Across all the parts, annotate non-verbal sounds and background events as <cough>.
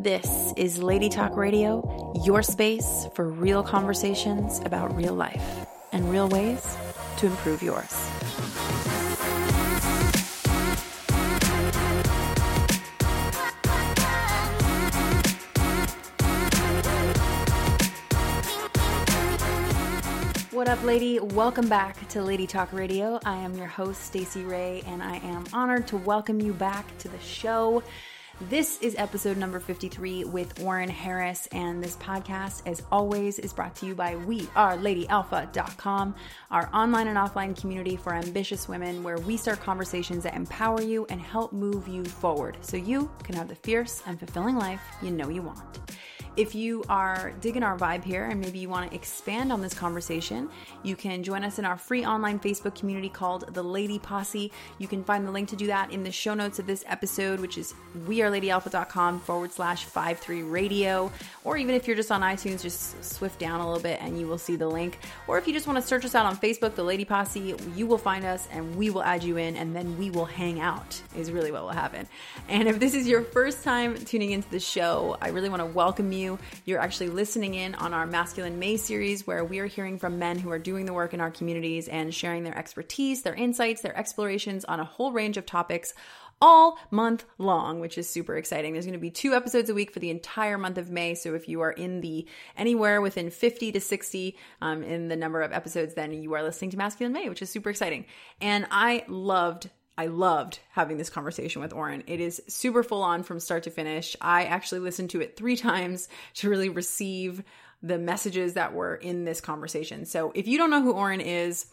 This is Lady Talk Radio, your space for real conversations about real life and real ways to improve yours. What up, lady? Welcome back to Lady Talk Radio. I am your host, Stacey Ray, and I am honored to welcome you back to the show. This is episode number 53 with Oren Harris, and this podcast, as always, is brought to you by WeAreLadyAlpha.com, our online and offline community for ambitious women where we start conversations that empower you and help move you forward so you can have the fierce and fulfilling life you know you want. If you are digging our vibe here and maybe you want to expand on this conversation, you can join us in our free online Facebook community called The Lady Posse. You can find the link to do that in the show notes of this episode, which is weareladyalpha.com forward slash 53 radio. Or even if you're just on iTunes, just swift down a little bit and you will see the link. Or if you just want to search us out on Facebook, The Lady Posse, you will find us and we will add you in and then we will hang out, is really what will happen. And if this is your first time tuning into the show, I really want to welcome you you. You're actually listening in on our Masculine May series, where we are hearing from men who are doing the work in our communities and sharing their expertise, their insights, their explorations on a whole range of topics all month long, which is super exciting. There's going to be two episodes a week for the entire month of May. So if you are in the anywhere within 50 to 60 um, in the number of episodes, then you are listening to Masculine May, which is super exciting. And I loved I loved having this conversation with Oren. It is super full on from start to finish. I actually listened to it three times <laughs> to really receive the messages that were in this conversation. So if you don't know who Oren is,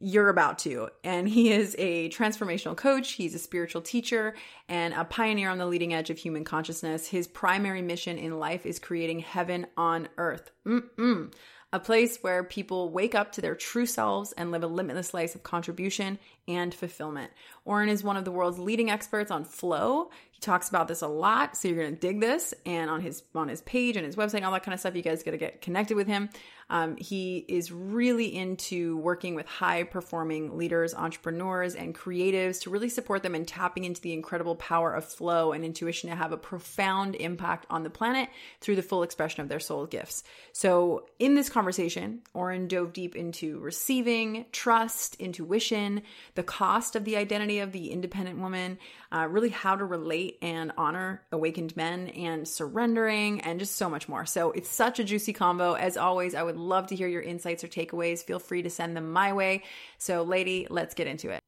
you're about to. And he is a transformational coach, he's a spiritual teacher, and a pioneer on the leading edge of human consciousness. His primary mission in life is creating heaven on earth. Mm-mm a place where people wake up to their true selves and live a limitless life of contribution and fulfillment. Oren is one of the world's leading experts on flow. Talks about this a lot, so you're to dig this. And on his on his page and his website, all that kind of stuff, you guys got to get connected with him. Um, he is really into working with high performing leaders, entrepreneurs, and creatives to really support them in tapping into the incredible power of flow and intuition to have a profound impact on the planet through the full expression of their soul gifts. So, in this conversation, Oren dove deep into receiving, trust, intuition, the cost of the identity of the independent woman, uh, really how to relate and honor awakened men, and surrendering, and just so much more. So, it's such a juicy combo. As always, I would love to hear your insights or takeaways. Feel free to send them my way. So, lady, let's get into it.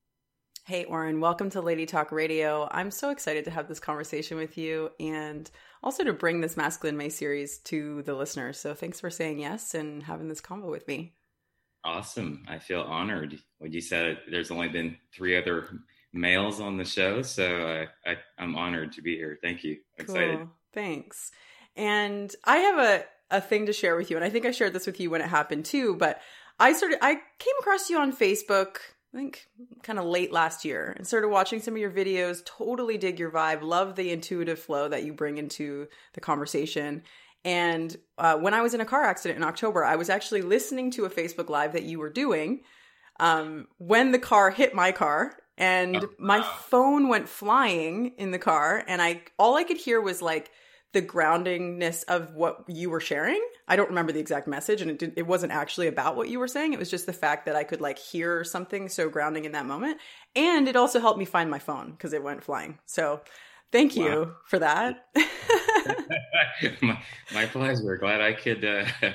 Hey, Oren, welcome to Lady Talk Radio. I'm so excited to have this conversation with you and also to bring this Masculine May series to the listeners. So, thanks for saying yes and having this convo with me. Awesome. I feel honored. When you said there's only been three other males on the show, so I, I am honored to be here. Thank you. I'm cool. excited. Thanks. And I have a a thing to share with you, and I think I shared this with you when it happened too. But I started, I came across you on Facebook. I think kind of late last year and started watching some of your videos. Totally dig your vibe. Love the intuitive flow that you bring into the conversation. And uh, when I was in a car accident in October, I was actually listening to a Facebook Live that you were doing um, when the car hit my car, and oh, my phone went flying in the car, and I all I could hear was like the groundingness of what you were sharing. I don't remember the exact message and it did, it wasn't actually about what you were saying. It was just the fact that I could like hear something so grounding in that moment. And it also helped me find my phone because it went flying. So thank you wow. for that. <laughs> <laughs> my, my pleasure. Glad I could uh, <laughs>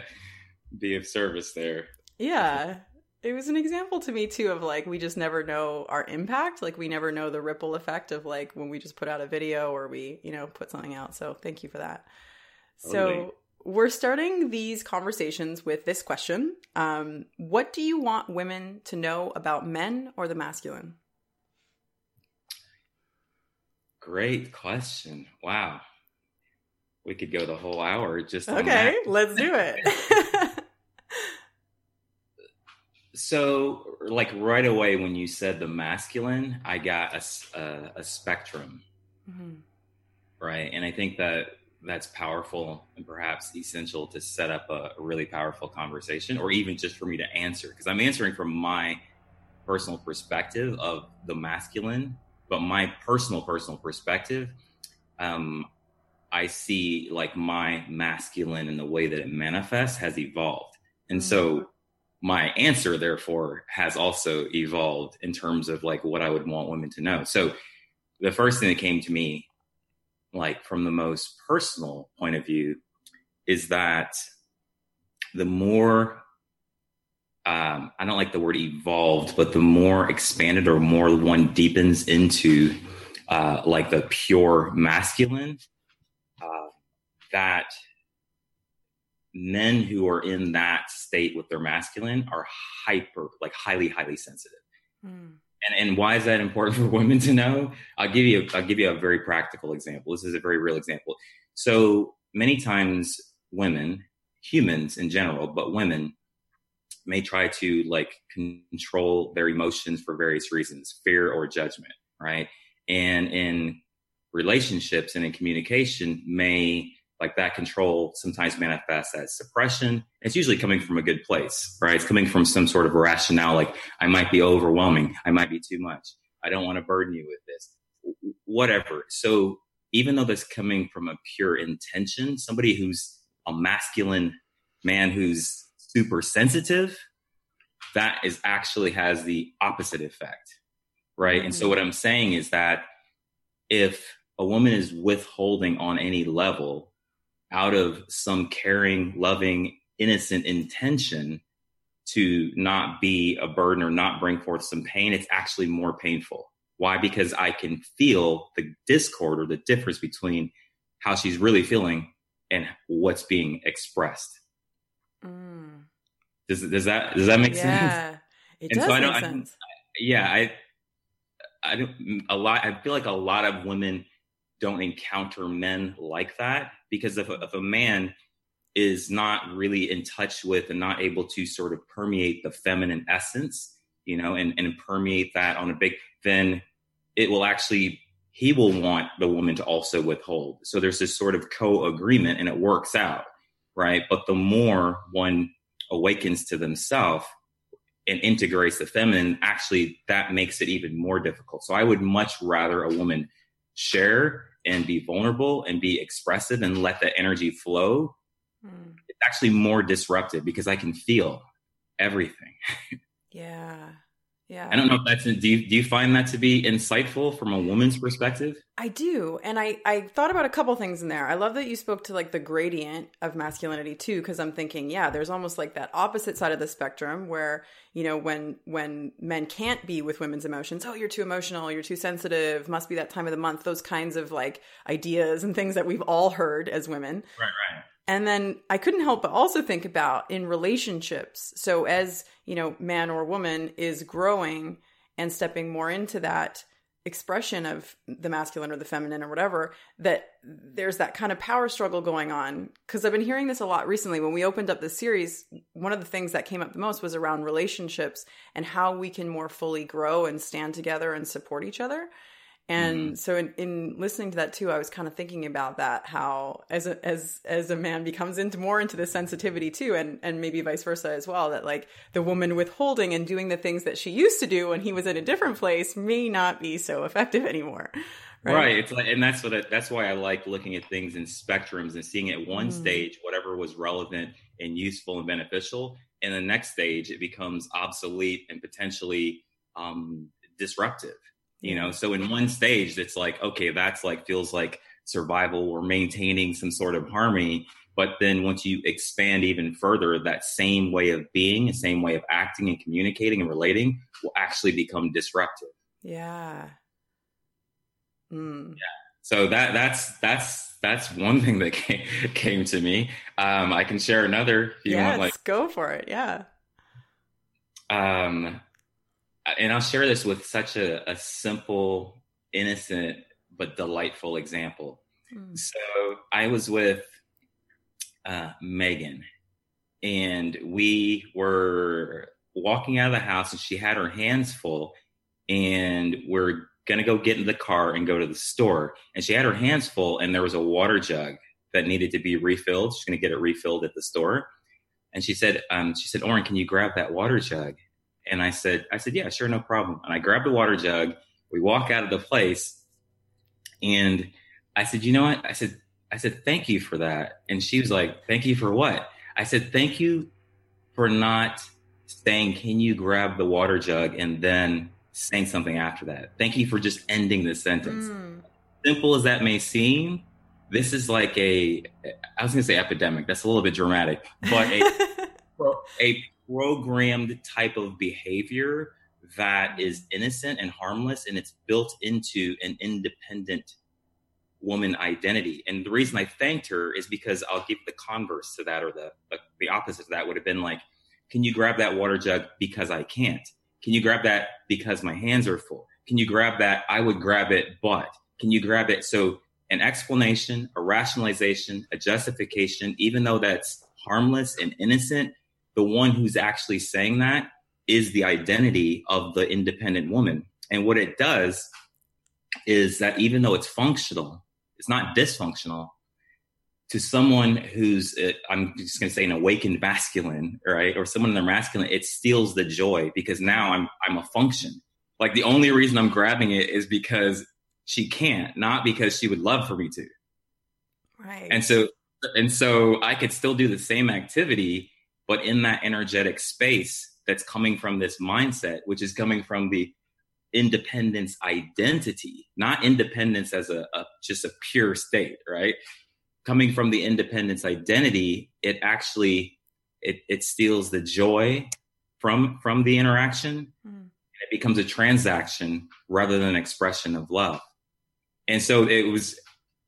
be of service there. Yeah it was an example to me too of like we just never know our impact. Like we never know the ripple effect of like when we just put out a video or we you know put something out. So thank you for that. So we're starting these conversations with this question. Um, what do you want women to know about men or the masculine? Great question. Wow. We could go the whole hour just okay let's do it <laughs> So, like right away when you said the masculine, I got a, a, a spectrum, mm-hmm. right? And I think that that's powerful and perhaps essential to set up a, a really powerful conversation, or even just for me to answer, because I'm answering from my personal perspective of the masculine, but my personal personal perspective. Um, I see like my masculine and the way that it manifests has evolved. And mm-hmm. so my answer therefore has also evolved in terms of like what I would want women to know. So the first thing that came to me like from the most personal point of view is that the more um, I don't like the word evolved, but the more expanded or more one deepens into uh, like the pure masculine, uh, that men who are in that state with their masculine are hyper, like highly, highly sensitive. Mm. And, and why is that important <laughs> for women to know? I'll give you a, I'll give you a very practical example. This is a very real example. So many times women, humans in general, but women may try to like control their emotions for various reasons, fear or judgment, right? And in relationships and in communication may like that control sometimes manifests as suppression. It's usually coming from a good place, right? It's coming from some sort of rationale, like I might be overwhelming, I might be too much, I don't want to burden you with this, whatever. So even though that's coming from a pure intention, somebody who's a masculine man who's super sensitive, that is actually has the opposite effect, right? Mm-hmm. And so mm-hmm. what I'm saying is that if a woman is withholding on any level out of some caring, loving, innocent intention to not be a burden or not bring forth some pain, it's actually more painful. Why? Because I can feel the discord or the difference between how she's really feeling and what's being expressed. Mm. Does does that does that make yeah, sense? Yeah, it and does so make sense. I, yeah, I I don't a lot. I feel like a lot of women don't encounter men like that because if a, if a man is not really in touch with and not able to sort of permeate the feminine essence, you know, and, and permeate that on a big, then it will actually he will want the woman to also withhold. So there's this sort of co-agreement and it works out, right? But the more one awakens to themselves and integrates the feminine, actually that makes it even more difficult. So I would much rather a woman share and be vulnerable and be expressive and let the energy flow. Mm. It's actually more disruptive because I can feel everything. <laughs> yeah. Yeah. I don't know if that's, do you, do you find that to be insightful from a woman's perspective? I do. And I, I thought about a couple things in there. I love that you spoke to like the gradient of masculinity too, because I'm thinking, yeah, there's almost like that opposite side of the spectrum where, you know, when, when men can't be with women's emotions, oh, you're too emotional, you're too sensitive, must be that time of the month, those kinds of like ideas and things that we've all heard as women. Right, right. And then I couldn't help but also think about in relationships. So as, you know, man or woman is growing and stepping more into that expression of the masculine or the feminine or whatever, that there's that kind of power struggle going on. Cause I've been hearing this a lot recently. When we opened up the series, one of the things that came up the most was around relationships and how we can more fully grow and stand together and support each other. And mm-hmm. so in, in listening to that too, I was kind of thinking about that, how as a, as, as a man becomes into more into the sensitivity too, and, and maybe vice versa as well, that like the woman withholding and doing the things that she used to do when he was in a different place may not be so effective anymore. Right. right. It's like, and that's what, I, that's why I like looking at things in spectrums and seeing at one mm. stage, whatever was relevant and useful and beneficial. And the next stage, it becomes obsolete and potentially um, disruptive you know? So in one stage it's like okay that's like feels like survival we're maintaining some sort of harmony. But then once you expand even further that same way of being the same way of acting and communicating and relating will actually become disruptive. Yeah. Mm. yeah. So that that's that's that's one thing that <laughs> came, came to me. Um i can share another if you yes, want like go for it. Yeah. Um and I'll share this with such a, a simple, innocent, but delightful example. Mm. So I was with uh, Megan, and we were walking out of the house, and she had her hands full, and we're gonna go get in the car and go to the store. And she had her hands full, and there was a water jug that needed to be refilled. She's gonna get it refilled at the store. And she said, um, she said, Oren, can you grab that water jug? And I said, I said, yeah, sure, no problem. And I grabbed a water jug. We walk out of the place, and I said, you know what? I said, I said, thank you for that. And she was like, thank you for what? I said, thank you for not saying, can you grab the water jug and then saying something after that. Thank you for just ending the sentence. Mm. Simple as that may seem, this is like a, I was going to say epidemic. That's a little bit dramatic, but a, <laughs> a programmed type of behavior that is innocent and harmless and it's built into an independent woman identity. And the reason I thanked her is because I'll give the converse to that or the, the, opposite to that would have been like, can you grab that water jug because I can't? Can you grab that because my hands are full? Can you grab that? I would grab it, but can you grab it? So an explanation, a rationalization, a justification, even though that's harmless and innocent, the one who's actually saying that is the identity of the independent woman. And what it does is that even though it's functional, it's not dysfunctional, to someone who's uh, i'm just going to say an awakened masculine right or someone in their masculine it steals the joy because now i'm i'm a function. Like the only reason i'm grabbing it is because she can't not because she would love for me to. Right. And so and so i could still do the same activity but in that energetic space that's coming from this mindset which is coming from the independence identity not independence as a, a just a pure state right coming from the independence identity, it actually it, it steals the joy from from the interaction. Mm. It becomes a transaction rather than an expression of love. And so it was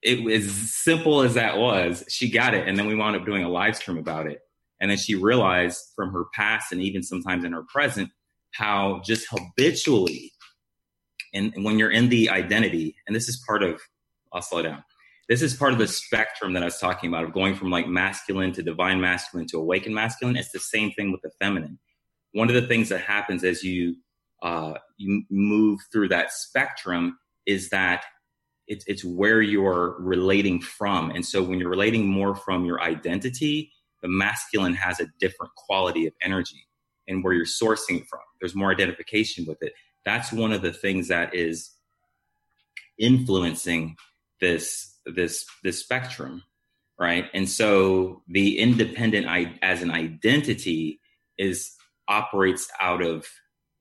it was simple as that was. She got it, and then we wound up doing a live stream about it. And then she realized from her past and even sometimes in her present how just habitually, and, when you're in the identity, and this is part of, I'll slow down this is part of the spectrum that I was talking about of going from like masculine to divine masculine to awakened masculine. It's the same thing with the feminine. One of the things that happens as you uh, you move through that spectrum is that it's it's where you're relating from, and so when you're relating more from your identity, the masculine has a different quality of energy, and where you're sourcing it from, there's more identification with it. That's one of the things that is influencing this this this spectrum right? And so the independent as an identity is operates out of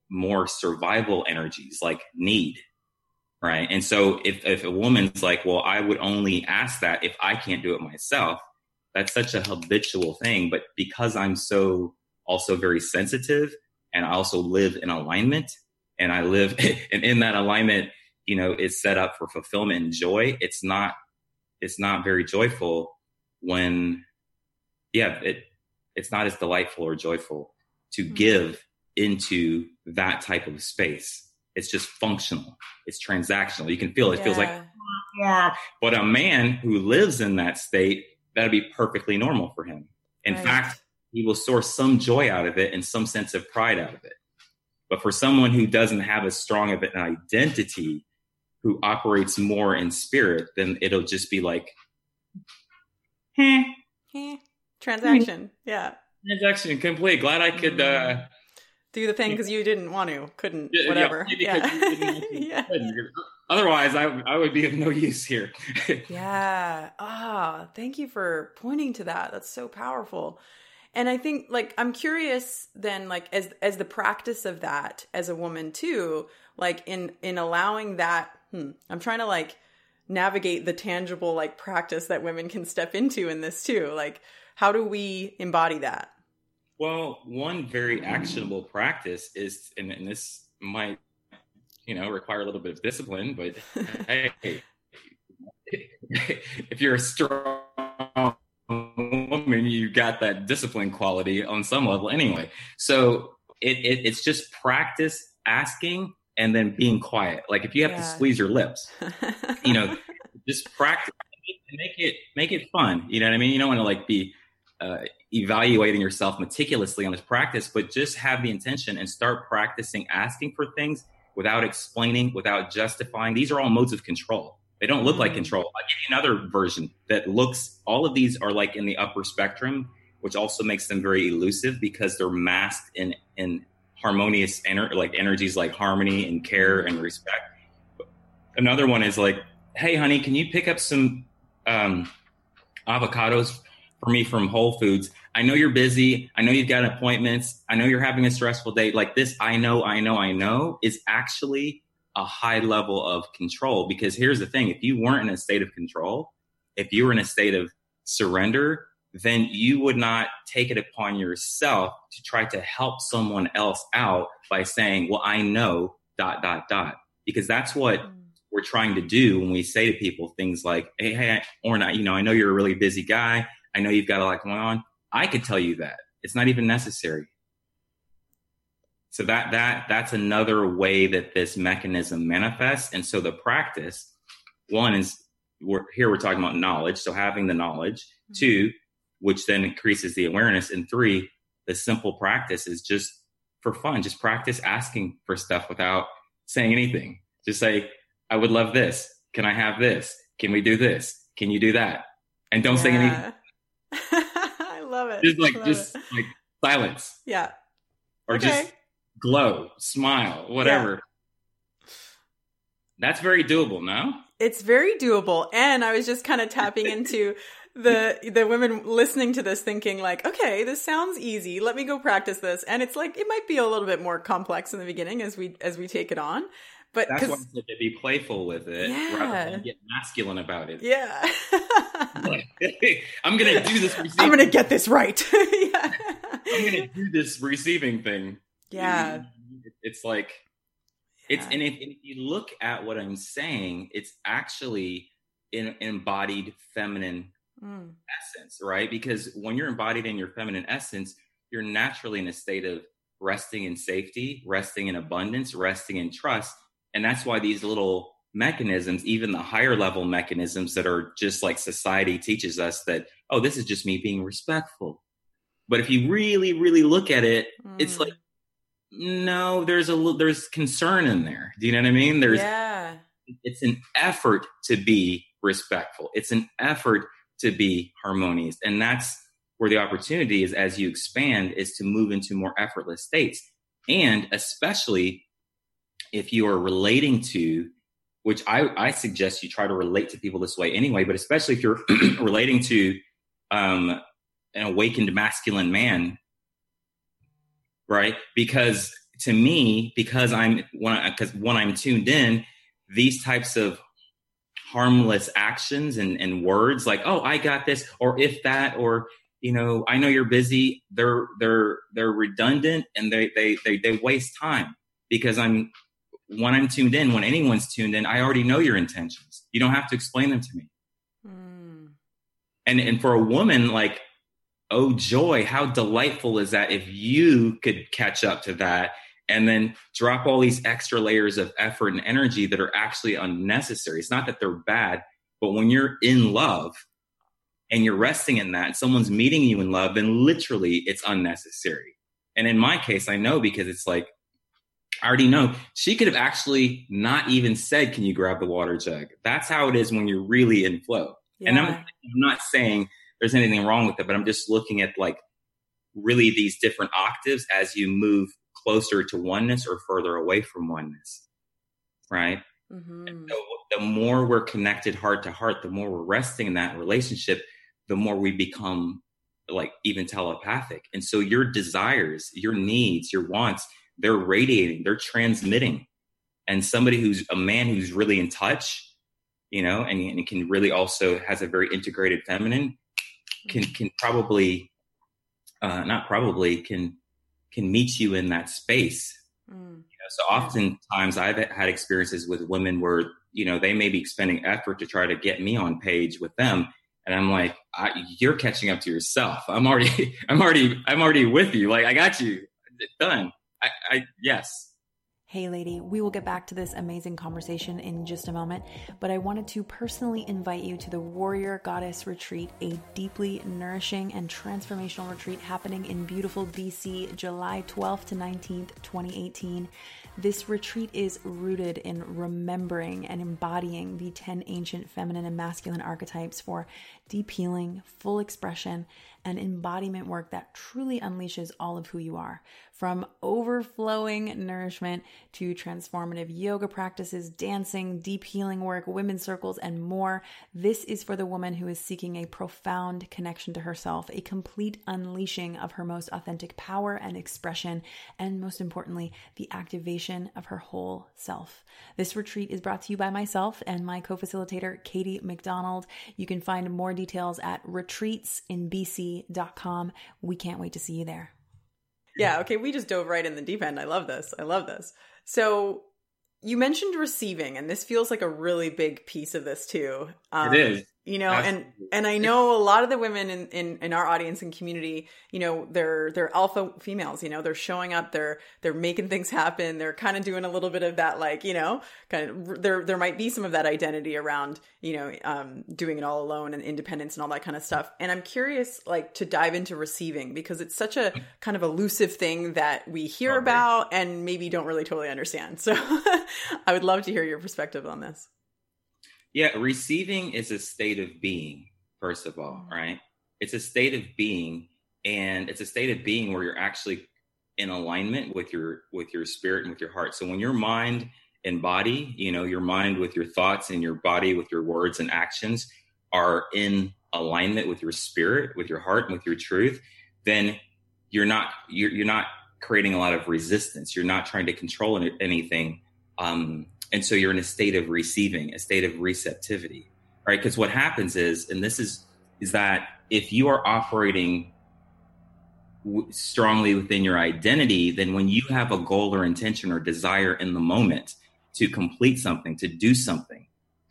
more survival energies like need right? And so if, if a woman's like well i would only ask that if i can't do it myself that's such a habitual thing but because i'm so also very sensitive and i also live in alignment and i live <laughs> and in that alignment you know is set up for fulfillment and joy it's not it's not very joyful when yeah it it's not as delightful or joyful to mm-hmm. give into that type of space. It's just functional. It's transactional. You can feel it, it feels like but a man who lives in that state that'd be perfectly normal for him in right. fact he will source some joy out of it and some sense of pride out of it but for someone who doesn't have as strong of an identity who operates more in spirit, then it'll just be like, transaction. Yeah. Transaction complete. Glad I could uh, do the thing because you didn't want to, couldn't, yeah, whatever. Yeah. yeah. <laughs> Otherwise, I I would be of no use here. <laughs> yeah. Ah, oh, thank you for pointing to that. That's so powerful. And I think like I'm curious then like as as the practice of that as a woman too, like in in allowing that hmm, I'm trying to like navigate the tangible like practice that women can step into in this too. Like, how do we embody that? Well, one very actionable practice is, and, and this might, you know, require a little bit of discipline, but <laughs> hey, if you're a strong woman, you got that discipline quality on some level anyway. So it, it it's just practice asking and then being quiet. Like if you have yeah. to squeeze your lips, you know, <laughs> just practice. Make it make it fun. You know what I mean? You don't want to like be uh, evaluating yourself meticulously on this practice, but just have the intention and start practicing asking for things without explaining, without justifying. These are all modes of control. They don't look mm-hmm. like control. I'll give you another version that looks. All of these are like in the upper spectrum, which also makes them very elusive because they're masked in in harmonious ener- like energies like harmony and care and respect. Another one is like, hey, honey, can you pick up some um, avocados for me from Whole Foods. I know you're busy. I know you've got appointments. I know you're having a stressful day. Like this, I know, I know, I know is actually a high level of control. Because here's the thing if you weren't in a state of control, if you were in a state of surrender, then you would not take it upon yourself to try to help someone else out by saying, Well, I know, dot, dot, dot. Because that's what mm. we're trying to do when we say to people things like, Hey, hey, or not, you know, I know you're a really busy guy. I know you've got a lot going on. I could tell you that. It's not even necessary. So that that that's another way that this mechanism manifests. And so the practice, one is we're here we're talking about knowledge. So having the knowledge. Mm-hmm. Two, which then increases the awareness. And three, the simple practice is just for fun. Just practice asking for stuff without saying anything. Just say, I would love this. Can I have this? Can we do this? Can you do that? And don't yeah. say <laughs> anything. I love it. Just like just it. like silence. Yeah. Or okay. just glow, smile, whatever. Yeah. That's very doable, no? It's very doable. And I was just kind of tapping <laughs> into the the women listening to this thinking like, okay, this sounds easy. Let me go practice this. And it's like it might be a little bit more complex in the beginning as we as we take it on. But that's why I said to be playful with it yeah. rather than get masculine about it. Yeah. <laughs> I'm gonna do this. Receiving. <laughs> I'm gonna get this right. <laughs> yeah. I'm gonna do this receiving thing. Yeah. It's like it's and if, if you look at what I'm saying, it's actually an embodied feminine mm. essence, right? Because when you're embodied in your feminine essence, you're naturally in a state of resting in safety, resting in abundance, resting in trust. And that's why these little mechanisms, even the higher level mechanisms that are just like society teaches us that, oh, this is just me being respectful. But if you really, really look at it, mm. it's like, no, there's a there's concern in there. Do you know what I mean? There's yeah. It's an effort to be respectful. It's an effort to be harmonious. And that's where the opportunity is as you expand is to move into more effortless states. And especially if you are relating to, which I, I suggest you try to relate to people this way anyway, but especially if you're <clears throat> relating to um, an awakened masculine man, right? Because to me, because I'm when because when I'm tuned in, these types of harmless actions and, and words like oh i got this or if that or you know i know you're busy they're they're they're redundant and they they they, they waste time because i'm when i'm tuned in when anyone's tuned in i already know your intentions you don't have to explain them to me mm. and and for a woman like oh joy how delightful is that if you could catch up to that and then drop all these extra layers of effort and energy that are actually unnecessary. It's not that they're bad, but when you're in love and you're resting in that, someone's meeting you in love, then literally it's unnecessary. And in my case, I know because it's like, I already know she could have actually not even said, Can you grab the water jug? That's how it is when you're really in flow. Yeah. And I'm, I'm not saying there's anything wrong with it, but I'm just looking at like really these different octaves as you move closer to oneness or further away from oneness right mm-hmm. so the more we're connected heart to heart the more we're resting in that relationship the more we become like even telepathic and so your desires your needs your wants they're radiating they're transmitting and somebody who's a man who's really in touch you know and, and can really also has a very integrated feminine can can probably uh, not probably can can meet you in that space. Mm. You know, so oftentimes I've had experiences with women where, you know, they may be expending effort to try to get me on page with them. And I'm like, you're catching up to yourself. I'm already, <laughs> I'm already, I'm already with you. Like I got you it's done. I, I, yes, Hey, lady, we will get back to this amazing conversation in just a moment, but I wanted to personally invite you to the Warrior Goddess Retreat, a deeply nourishing and transformational retreat happening in beautiful BC, July 12th to 19th, 2018. This retreat is rooted in remembering and embodying the 10 ancient feminine and masculine archetypes for deep healing, full expression, and embodiment work that truly unleashes all of who you are. From overflowing nourishment to transformative yoga practices, dancing, deep healing work, women's circles, and more, this is for the woman who is seeking a profound connection to herself, a complete unleashing of her most authentic power and expression, and most importantly, the activation of her whole self. This retreat is brought to you by myself and my co facilitator, Katie McDonald. You can find more details at retreatsinbc.com. We can't wait to see you there. Yeah, okay, we just dove right in the deep end. I love this. I love this. So you mentioned receiving, and this feels like a really big piece of this too. Um, it is you know Absolutely. and and i know a lot of the women in, in in our audience and community you know they're they're alpha females you know they're showing up they're they're making things happen they're kind of doing a little bit of that like you know kind of there there might be some of that identity around you know um doing it all alone and independence and all that kind of stuff. And i'm curious like to dive into receiving because it's such a kind of elusive thing that we hear about and maybe don't really totally understand. So <laughs> i would love to hear your perspective on this yeah, receiving is a state of being, first of all, mm-hmm. right? It's a state of being and it's a state of being where you're actually in alignment with your with your spirit and with your heart. So when your mind and body, you know, your mind with your thoughts and your body with your words and actions are in alignment with your spirit, with your heart, and with your truth, then you're not you're, you're not creating a lot of resistance. You're not trying to control anything. Um, and so you're in a state of receiving a state of receptivity right? Because what happens is and this is is that if you are operating w- strongly within your identity then when you have a goal or intention or desire in the moment to complete something to do something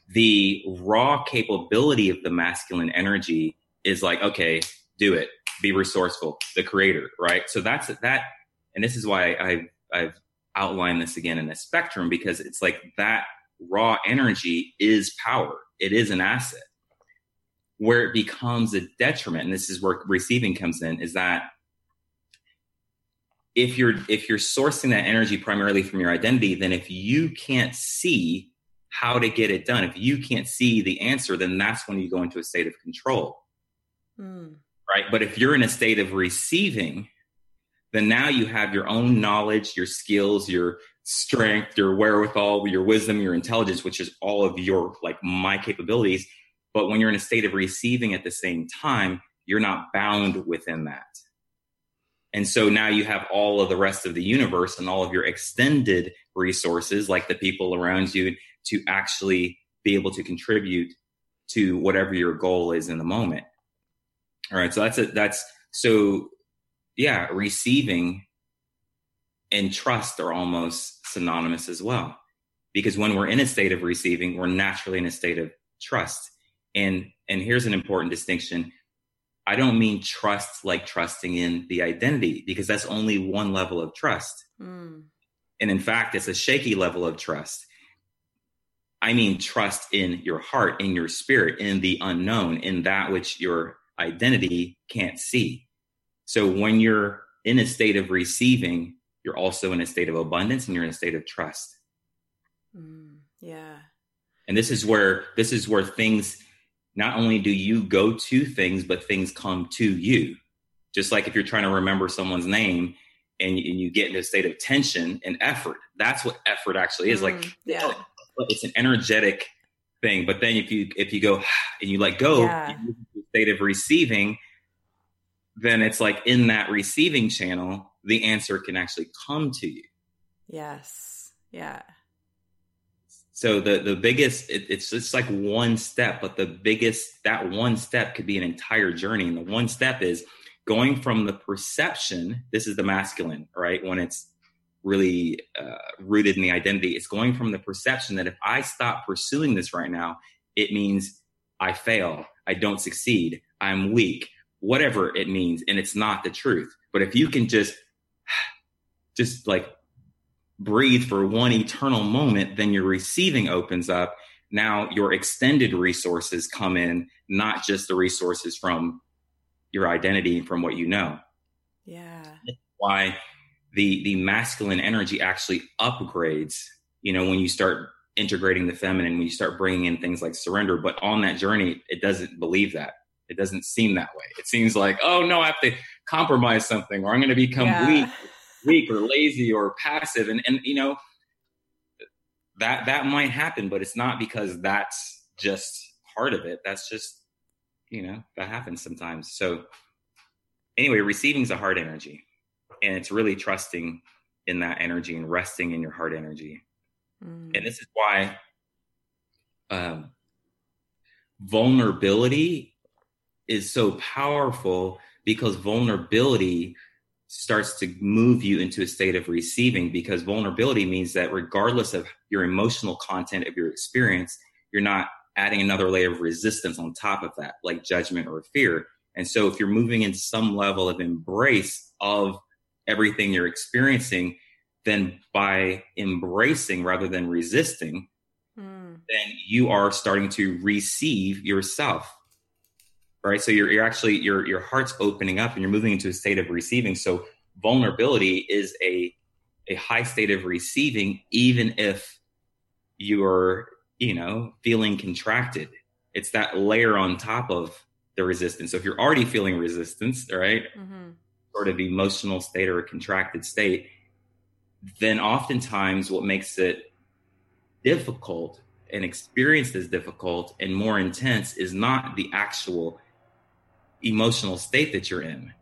the raw capability of the masculine energy is like okay do it. Be resourceful. The creator right? So that's that and this is why i i've outline this again in a spectrum because it's like that raw energy is power. It is an asset. Where it becomes a detriment, and this is where receiving comes in, is that if you're if you're sourcing that energy primarily from your identity, then if you can't see how to get it done, if you can't see the answer, then that's when you go into a state of control. Mm. Right. But if you're in a state of receiving, then now you have your own knowledge, your skills, your strength, your wherewithal, your wisdom, your intelligence, which is all of your like my capabilities. But when you're in a state of receiving at the same time, you're not bound within that. And so now you have all of the rest of the universe and all of your extended resources, like the people around you, to actually be able to contribute to whatever your goal is in the moment. All right. So that's it. That's so yeah, receiving and trust are almost synonymous as well. Because when we're in a state of receiving, we're naturally in a state of trust. And and here's an important distinction. I don't mean trust like trusting in the identity because that's only one level of trust. Mm. And in fact, it's a shaky level of trust. I mean trust in your heart, in your spirit, in the unknown, in that which your identity can't see. So when you're in a state of receiving, you're also in a state of abundance and you're in a state of trust. Mm, yeah. And this is where this is where things not only do you go to things, but things come to you. Just like if you're trying to remember someone's name and, and you get into a state of tension and effort. That's what effort actually is. Mm, like yeah. it's an energetic thing. But then if you if you go <sighs> and you let go, yeah. you state of receiving, then it's like in that receiving channel, the answer can actually come to you. Yes. Yeah. So the the biggest it, it's just like one step, but the biggest that one step could be an entire journey. And the one step is going from the perception. This is the masculine, right? When it's really uh, rooted in the identity, it's going from the perception that if I stop pursuing this right now, it means I fail, I don't succeed, I'm weak, whatever it means and it's not the truth. But if you can just just like breathe for one eternal moment then your receiving opens up. Now your extended resources come in not just the resources from your identity from what you know. Yeah. Why the the masculine energy actually upgrades you know when you start integrating the feminine when you start bringing in things like surrender. But on that journey it doesn't believe that It doesn't seem that way. It seems like, oh no, I have to compromise something or I'm going to become yeah. weak, weak or lazy or passive. And, and, you know, that, that might happen, but it's not because that's just part of it. That's just, you know, that happens sometimes. So anyway, receiving is a heart energy and it's really trusting in that energy and resting in your heart energy. Mm. And this is why um, vulnerability is so powerful because vulnerability starts to move you into a state of receiving because vulnerability means that regardless of your emotional content of your experience, you're not adding another layer of resistance on top of that, like judgment or fear. And so if you're moving into some level of embrace of everything you're experiencing, then by embracing rather than resisting, mm. then you are starting to receive yourself. Right. So you're, you're actually, your, your heart's opening up and you're moving into a state of receiving. So vulnerability is a, a high state of receiving, even if you're, you know, feeling contracted. It's that layer on top of the resistance. So if you're already feeling resistance, right, mm-hmm. sort of emotional state or a contracted state, then oftentimes what makes it difficult and experienced as difficult and more intense is not the actual emotional state that you're in.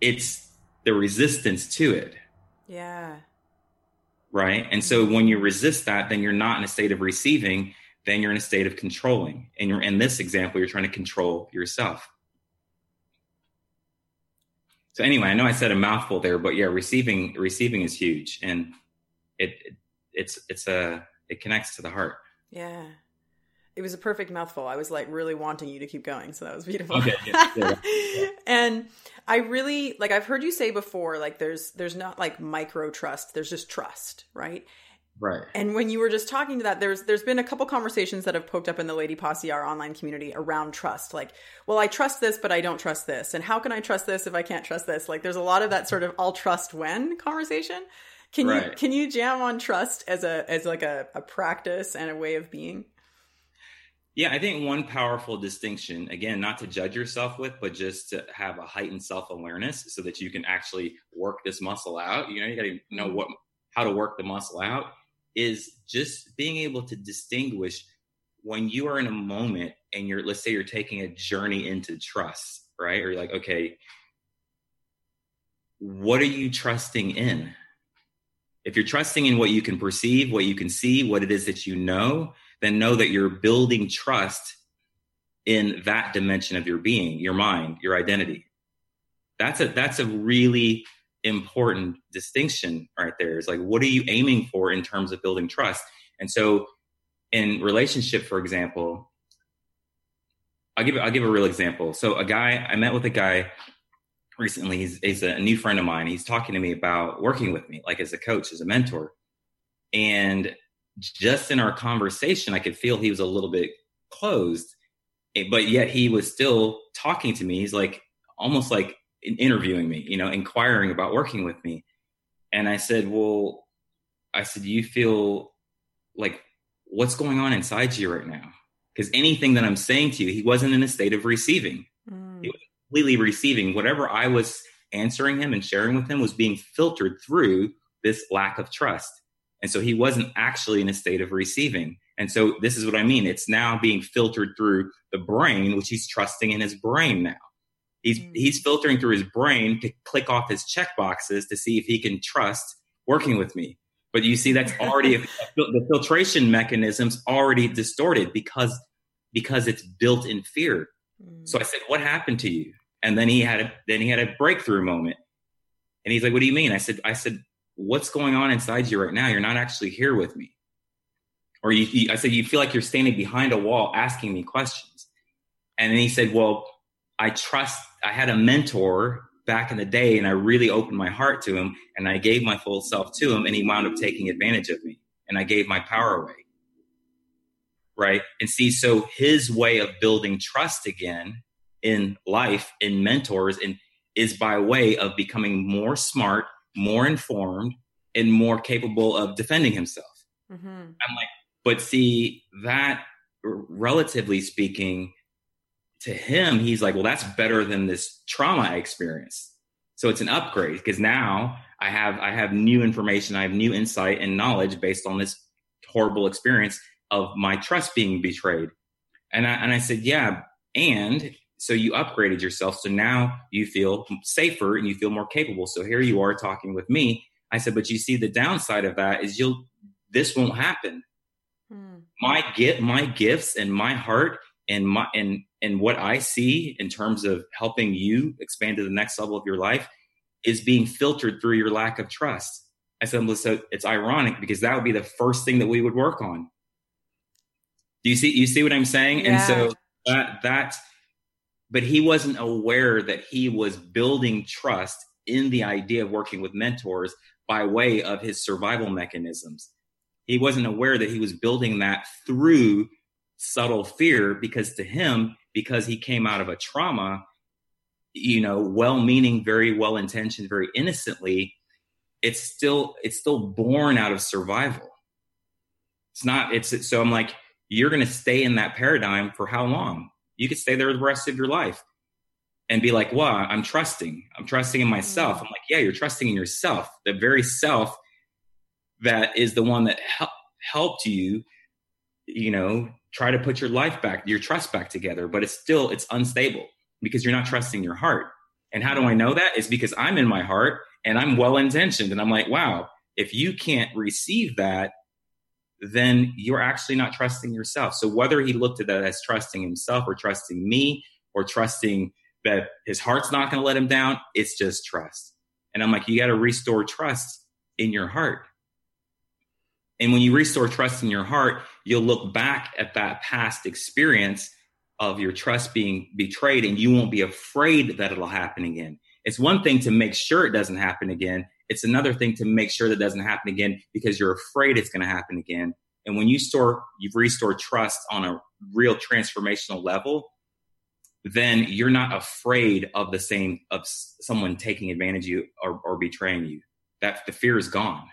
It's the resistance to it. Yeah. Right. And so when you resist that, then you're not in a state of receiving, then you're in a state of controlling. And you're in this example, you're trying to control yourself. So anyway, I know I said a mouthful there, but yeah, receiving receiving is huge, and it, it it's it's a it connects to the heart. Yeah. It was a perfect mouthful. I was like really wanting you to keep going, so that was beautiful. Okay, yeah, yeah, yeah. <laughs> and I really like I've heard you say before like there's there's not like micro trust, there's just trust, right? Right. And when you were just talking to that, there's there's been a couple conversations that have poked up in the Lady Posse our online community around trust. Like, well, I trust this, but I don't trust this. And how can I trust this if I can't trust this? Like there's a lot of that sort of I'll trust when conversation. Can right. you can you jam on trust as a as like a, a practice and a way of being? Yeah, I think one powerful distinction, again, not to judge yourself with, but just to have a heightened self awareness so that you can actually work this muscle out. You know, you got to know mm-hmm. what how to work the muscle out is just being able to distinguish when you are in a moment and you're let's say you're taking a journey into trust, right? Or you're like, okay, what are you trusting in? If you're trusting in what you can perceive, what you can see, what it is that you know, then know that you're building trust in that dimension of your being, your mind, your identity. That's a that's a really important distinction right there. Is like what are you aiming for in terms of building trust? And so in relationship, for example, I'll give I'll give a real example. So a guy I met with a guy recently. He's, he's a new friend of mine. He's talking to me about working with me, like as a coach, as a mentor. And just in our conversation, I could feel he was a little bit closed, eh, but yet he was still talking to me. He's like almost like interviewing me, you know, inquiring about working with me. And I said, Well, I said, You feel like what's going on inside you right now? Because anything that I'm saying to you, he wasn't in a state of receiving. Mm. He was completely receiving whatever I was answering him and sharing with him was being filtered through this lack of trust. And so he wasn't actually in a state of receiving. And so this is what I mean. It's now being filtered through the brain, which he's trusting in his brain now. He's mm. he's filtering through his brain to click off his check boxes to see if he can trust working with me. But you see, that's already <laughs> the filtration mechanism's already distorted because because it's built in fear. Mm. So I said, "What happened to you?" And then he had a then he had a breakthrough moment. And he's like, "What do you mean?" I said, "I said, what's going on inside you right now? You're not actually here with me." Or you, you, I said, "You feel like you're standing behind a wall asking me questions." And then he said, "Well, I trust. I had a mentor back in the day, and I really opened my heart to him, and I gave my full self to him, and he wound up taking advantage of me, and I gave my power away." Right. And see, so his way of building trust again in life, in mentors, and is by way of becoming more smart, more informed, and more capable of defending himself. Mm-hmm. I'm like, but see, that relatively speaking, to him, he's like, well, that's better than this trauma I experienced. So it's an upgrade because now I have I have new information, I have new insight and knowledge based on this horrible experience of my trust being betrayed. And I, and I said, yeah, and so you upgraded yourself. So now you feel safer and you feel more capable. So here you are talking with me. I said, but you see the downside of that is you'll this won't happen. Hmm. My get my gifts and my heart and my and and what I see in terms of helping you expand to the next level of your life is being filtered through your lack of trust. I said, so it's ironic because that would be the first thing that we would work on. Do you see you see what I'm saying? Yeah. And so that that but he wasn't aware that he was building trust in the idea of working with mentors by way of his survival mechanisms. He wasn't aware that he was building that through subtle fear because to him, because he came out of a trauma, you know, well meaning, very well intentioned, very innocently, it's still it's still born out of survival. It's not, it's so I'm like, you're gonna stay in that paradigm for how long? You could stay there the rest of your life and be like, wow, I'm trusting. I'm trusting in myself. Mm-hmm. I'm like, yeah, you're trusting in yourself. The very self that is the one that hel- helped you, you know, try to put your life back, your trust back together, but it's still, it's unstable because you're not trusting your heart. And how do I know that? Is because I'm in my heart and I'm well intentioned. And I'm like, wow, if you can't receive that, then you're actually not trusting yourself. So whether he looked at that as trusting himself or trusting me or trusting that his heart's not going to let him down, it's just trust. And I'm like, you got to restore trust in your heart. And when you restore trust in your heart, you'll look back at that past experience of your trust being betrayed and you won't be afraid that it'll happen again. It's one thing to make sure it doesn't happen again. It's another thing to make sure that doesn't happen again because you're afraid it's going to happen again. And when you store, you've restored trust on a real transformational level, then you're not afraid of the same of someone taking advantage of you or, or betraying you. That the fear is gone.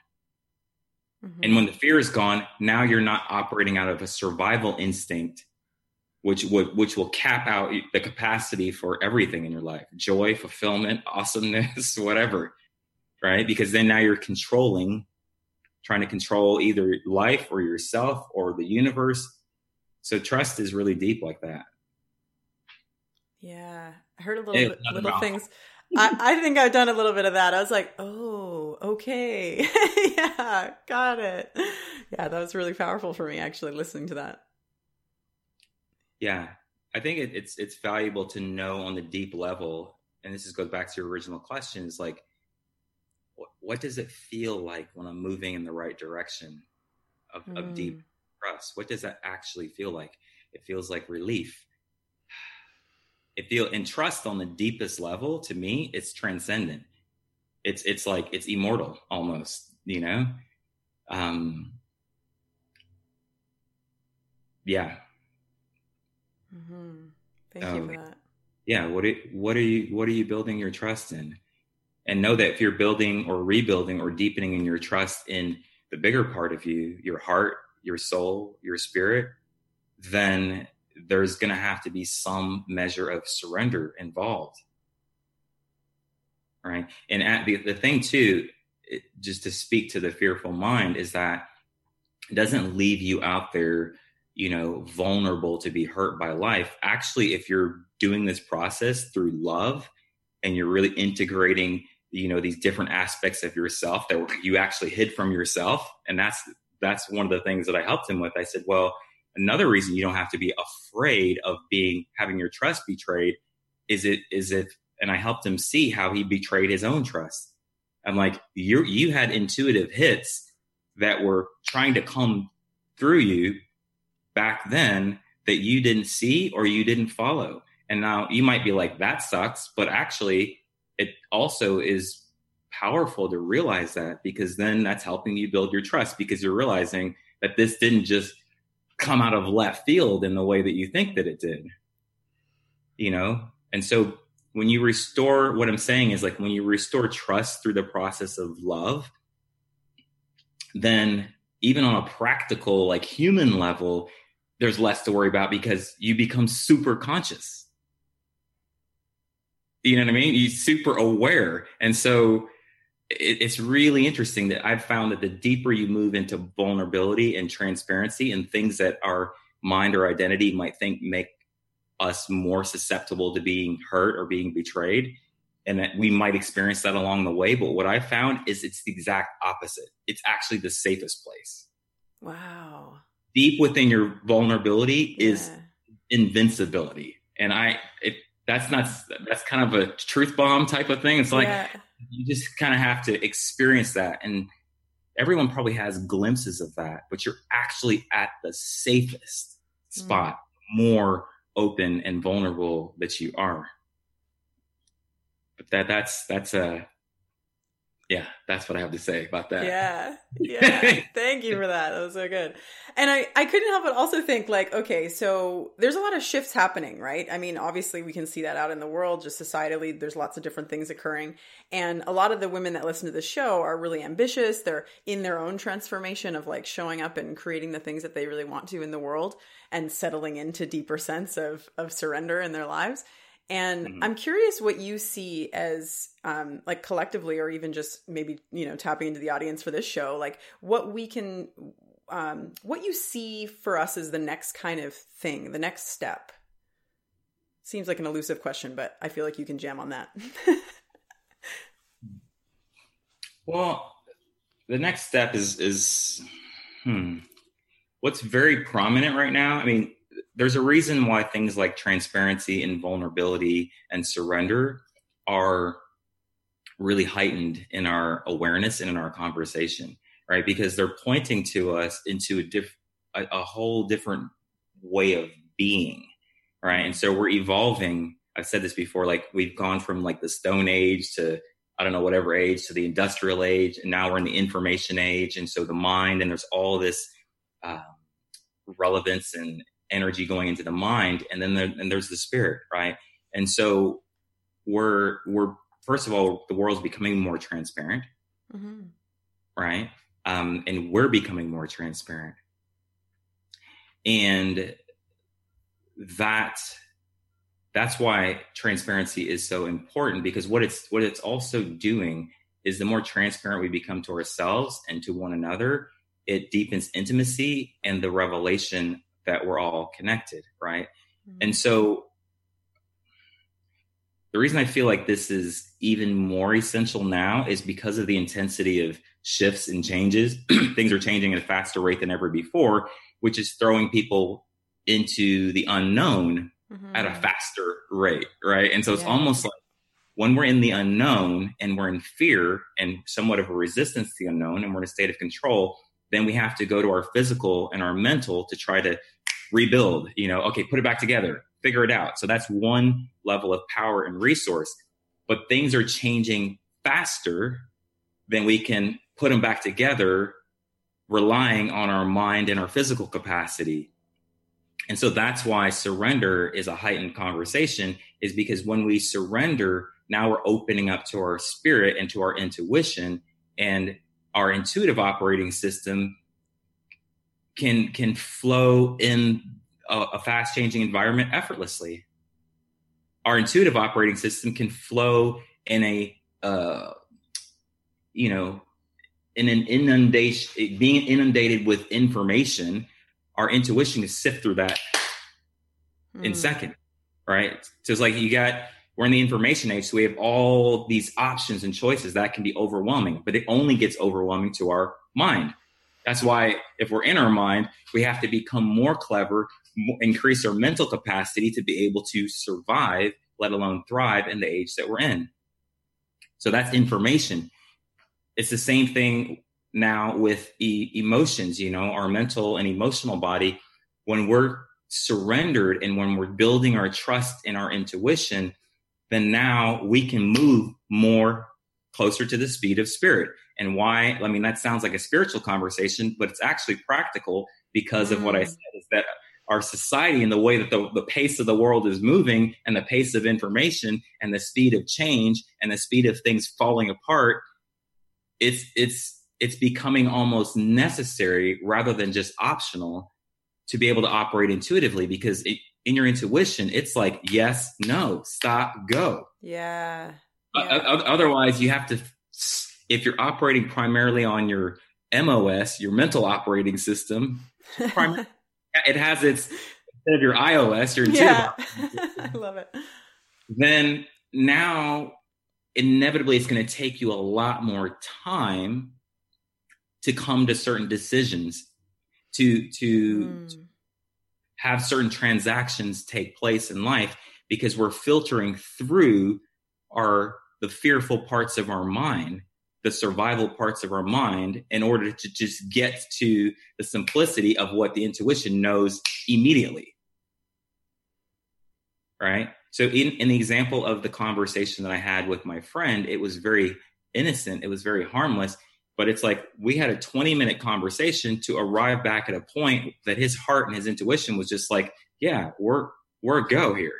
Mm-hmm. And when the fear is gone, now you're not operating out of a survival instinct, which would which will cap out the capacity for everything in your life: joy, fulfillment, awesomeness, <laughs> whatever. Right? Because then now you're controlling, trying to control either life or yourself or the universe. So trust is really deep like that. Yeah, I heard a little bit, little things. I, I think I've done a little bit of that. I was like, oh, okay. <laughs> yeah, got it. Yeah, that was really powerful for me actually listening to that. Yeah, I think it, it's it's valuable to know on the deep level, and this is, goes back to your original question: is like, what, does it feel like when I'm moving in the right direction of, mm. of deep mm. trust? What does that actually feel like? It feels like relief it feel and trust on the deepest level to me it's transcendent it's it's like it's immortal almost you know um yeah mm-hmm. thank um, you for that yeah what are, what are you what are you building your trust in and know that if you're building or rebuilding or deepening in your trust in the bigger part of you your heart your soul your spirit then there's going to have to be some measure of surrender involved. Right. And at the, the thing too, it, just to speak to the fearful mind is that it doesn't leave you out there, you know, vulnerable to be hurt by life. Actually, if you're doing this process through love and you're really integrating, you know, these different aspects of yourself that you actually hid from yourself. And that's, that's one of the things that I helped him with. I said, well, another reason you don't have to be afraid of being having your trust betrayed is it is if and I helped him see how he betrayed his own trust. I'm like, you you had intuitive hits that were trying to come through you back then that you didn't see or you didn't follow. And now you might be like, that sucks, but actually it also is powerful to realize that because then that's helping you build your trust because you're realizing that this didn't just come out of left field in the way that you think that it did. You know? And so when you restore, what I'm saying is like when you restore trust through the process of love, then even on a practical, like human level, there's less to worry about because you become super conscious. You know what I mean? He's super aware. And so it, it's really interesting that I've found that the deeper you move into vulnerability and transparency and things that our mind or identity might think make us more susceptible to being hurt or being betrayed, and that we might experience that along the way. But what I found is it's the exact opposite. It's actually the safest place. Wow. Deep within your vulnerability yeah. is invincibility. And I, it, that's not, that's kind of a truth bomb type of thing. It's like, yeah you just kind of have to experience that and everyone probably has glimpses of that but you're actually at the safest mm. spot mm. more open and vulnerable that you are but that that's that's a yeah, that's what I have to say about that. Yeah. Yeah. <laughs> Thank you for that. That was so good. And I, I couldn't help but also think like, okay, so there's a lot of shifts happening, right? I mean, obviously we can see that out in the world, just societally, there's lots of different things occurring. And a lot of the women that listen to the show are really ambitious. They're in their own transformation of like showing up and creating the things that they really want to in the world and settling into deeper sense of, of surrender in their lives. And mm-hmm. I'm curious what you see as um, like collectively, or even just maybe you know tapping into the audience for this show, like what we can, um, what you see for us as the next kind of thing, the next step. Seems like an elusive question, but I feel like you can jam on that. <laughs> well, the next step is is hmm, what's very prominent right now. I mean, there's a reason why things like transparency and vulnerability and surrender are really heightened in our awareness and in our conversation right? Because they're pointing to us into a diff a, a whole different way of being right? And so we're evolving i've said this before like we've gone from like the stone age to i don't know whatever age to the industrial age and now we're in the information age. And so the mind and there's all this uh, relevance and energy going into the mind and then there, and there's the spirit right? And so we're we're first of all the world's becoming more transparent mm-hmm. right? Um, and we're becoming more transparent. And that that's why transparency is so important because what it's what it's also doing is the more transparent we become to ourselves and to one another it deepens intimacy and the revelation that we're all connected, right? Mm-hmm. And so the reason I feel like this is even more essential now is because of the intensity of shifts and changes. <clears throat> Things are changing at a faster rate than ever before, which is throwing people into the unknown mm-hmm. at a faster rate, right? And so it's yeah. almost like when we're in the unknown and we're in fear and somewhat of a resistance to the unknown and we're in a state of control, then we have to go to our physical and our mental to try to rebuild, you know, okay, put it back together, figure it out. So that's one level of power and resource. But things are changing faster than we can put them back together, relying on our mind and our physical capacity. And so that's why surrender is a heightened conversation, is because when we surrender, now we're opening up to our spirit and to our intuition and our intuitive operating system can can flow in a, a fast changing environment effortlessly. Our intuitive operating system can flow in a uh, you know in an inundation being inundated with information our intuition can sift through that mm. in hmm. second right so it's like you got we're in the information age so we have all these options and choices that can be overwhelming but it only gets overwhelming to our mind that's why if we're in our mind, we have to become more clever, increase our mental capacity to be able to survive, let alone thrive in the age that we're in. So that's information. It's the same thing now with e- emotions, you know, our mental and emotional body. When we're surrendered and when we're building our trust in our intuition, then now we can move more closer to the speed of spirit. And why? I mean, that sounds like a spiritual conversation, but it's actually practical because mm. of what I mm. said is that our society and the way that the, the pace of the world is moving and the pace of information and the speed of change and the speed of things falling apart, it's, it's, it's becoming almost necessary rather than just optional to be able to operate intuitively because it, in your intuition, it's like yes, no, stop, go. Yeah. yeah. Uh, otherwise, you have to, if you're operating primarily on your MOS, your mental operating system, <laughs> it has its instead of your iOS, your yeah. <laughs> I love it. Then now, inevitably, it's going to take you a lot more time to come to certain decisions, to to, mm. to have certain transactions take place in life because we're filtering through our the fearful parts of our mind the survival parts of our mind in order to just get to the simplicity of what the intuition knows immediately. Right? So, in, in the example of the conversation that I had with my friend, it was very innocent, it was very harmless. But it's like we had a 20 minute conversation to arrive back at a point that his heart and his intuition was just like, yeah, we're, we're a go here.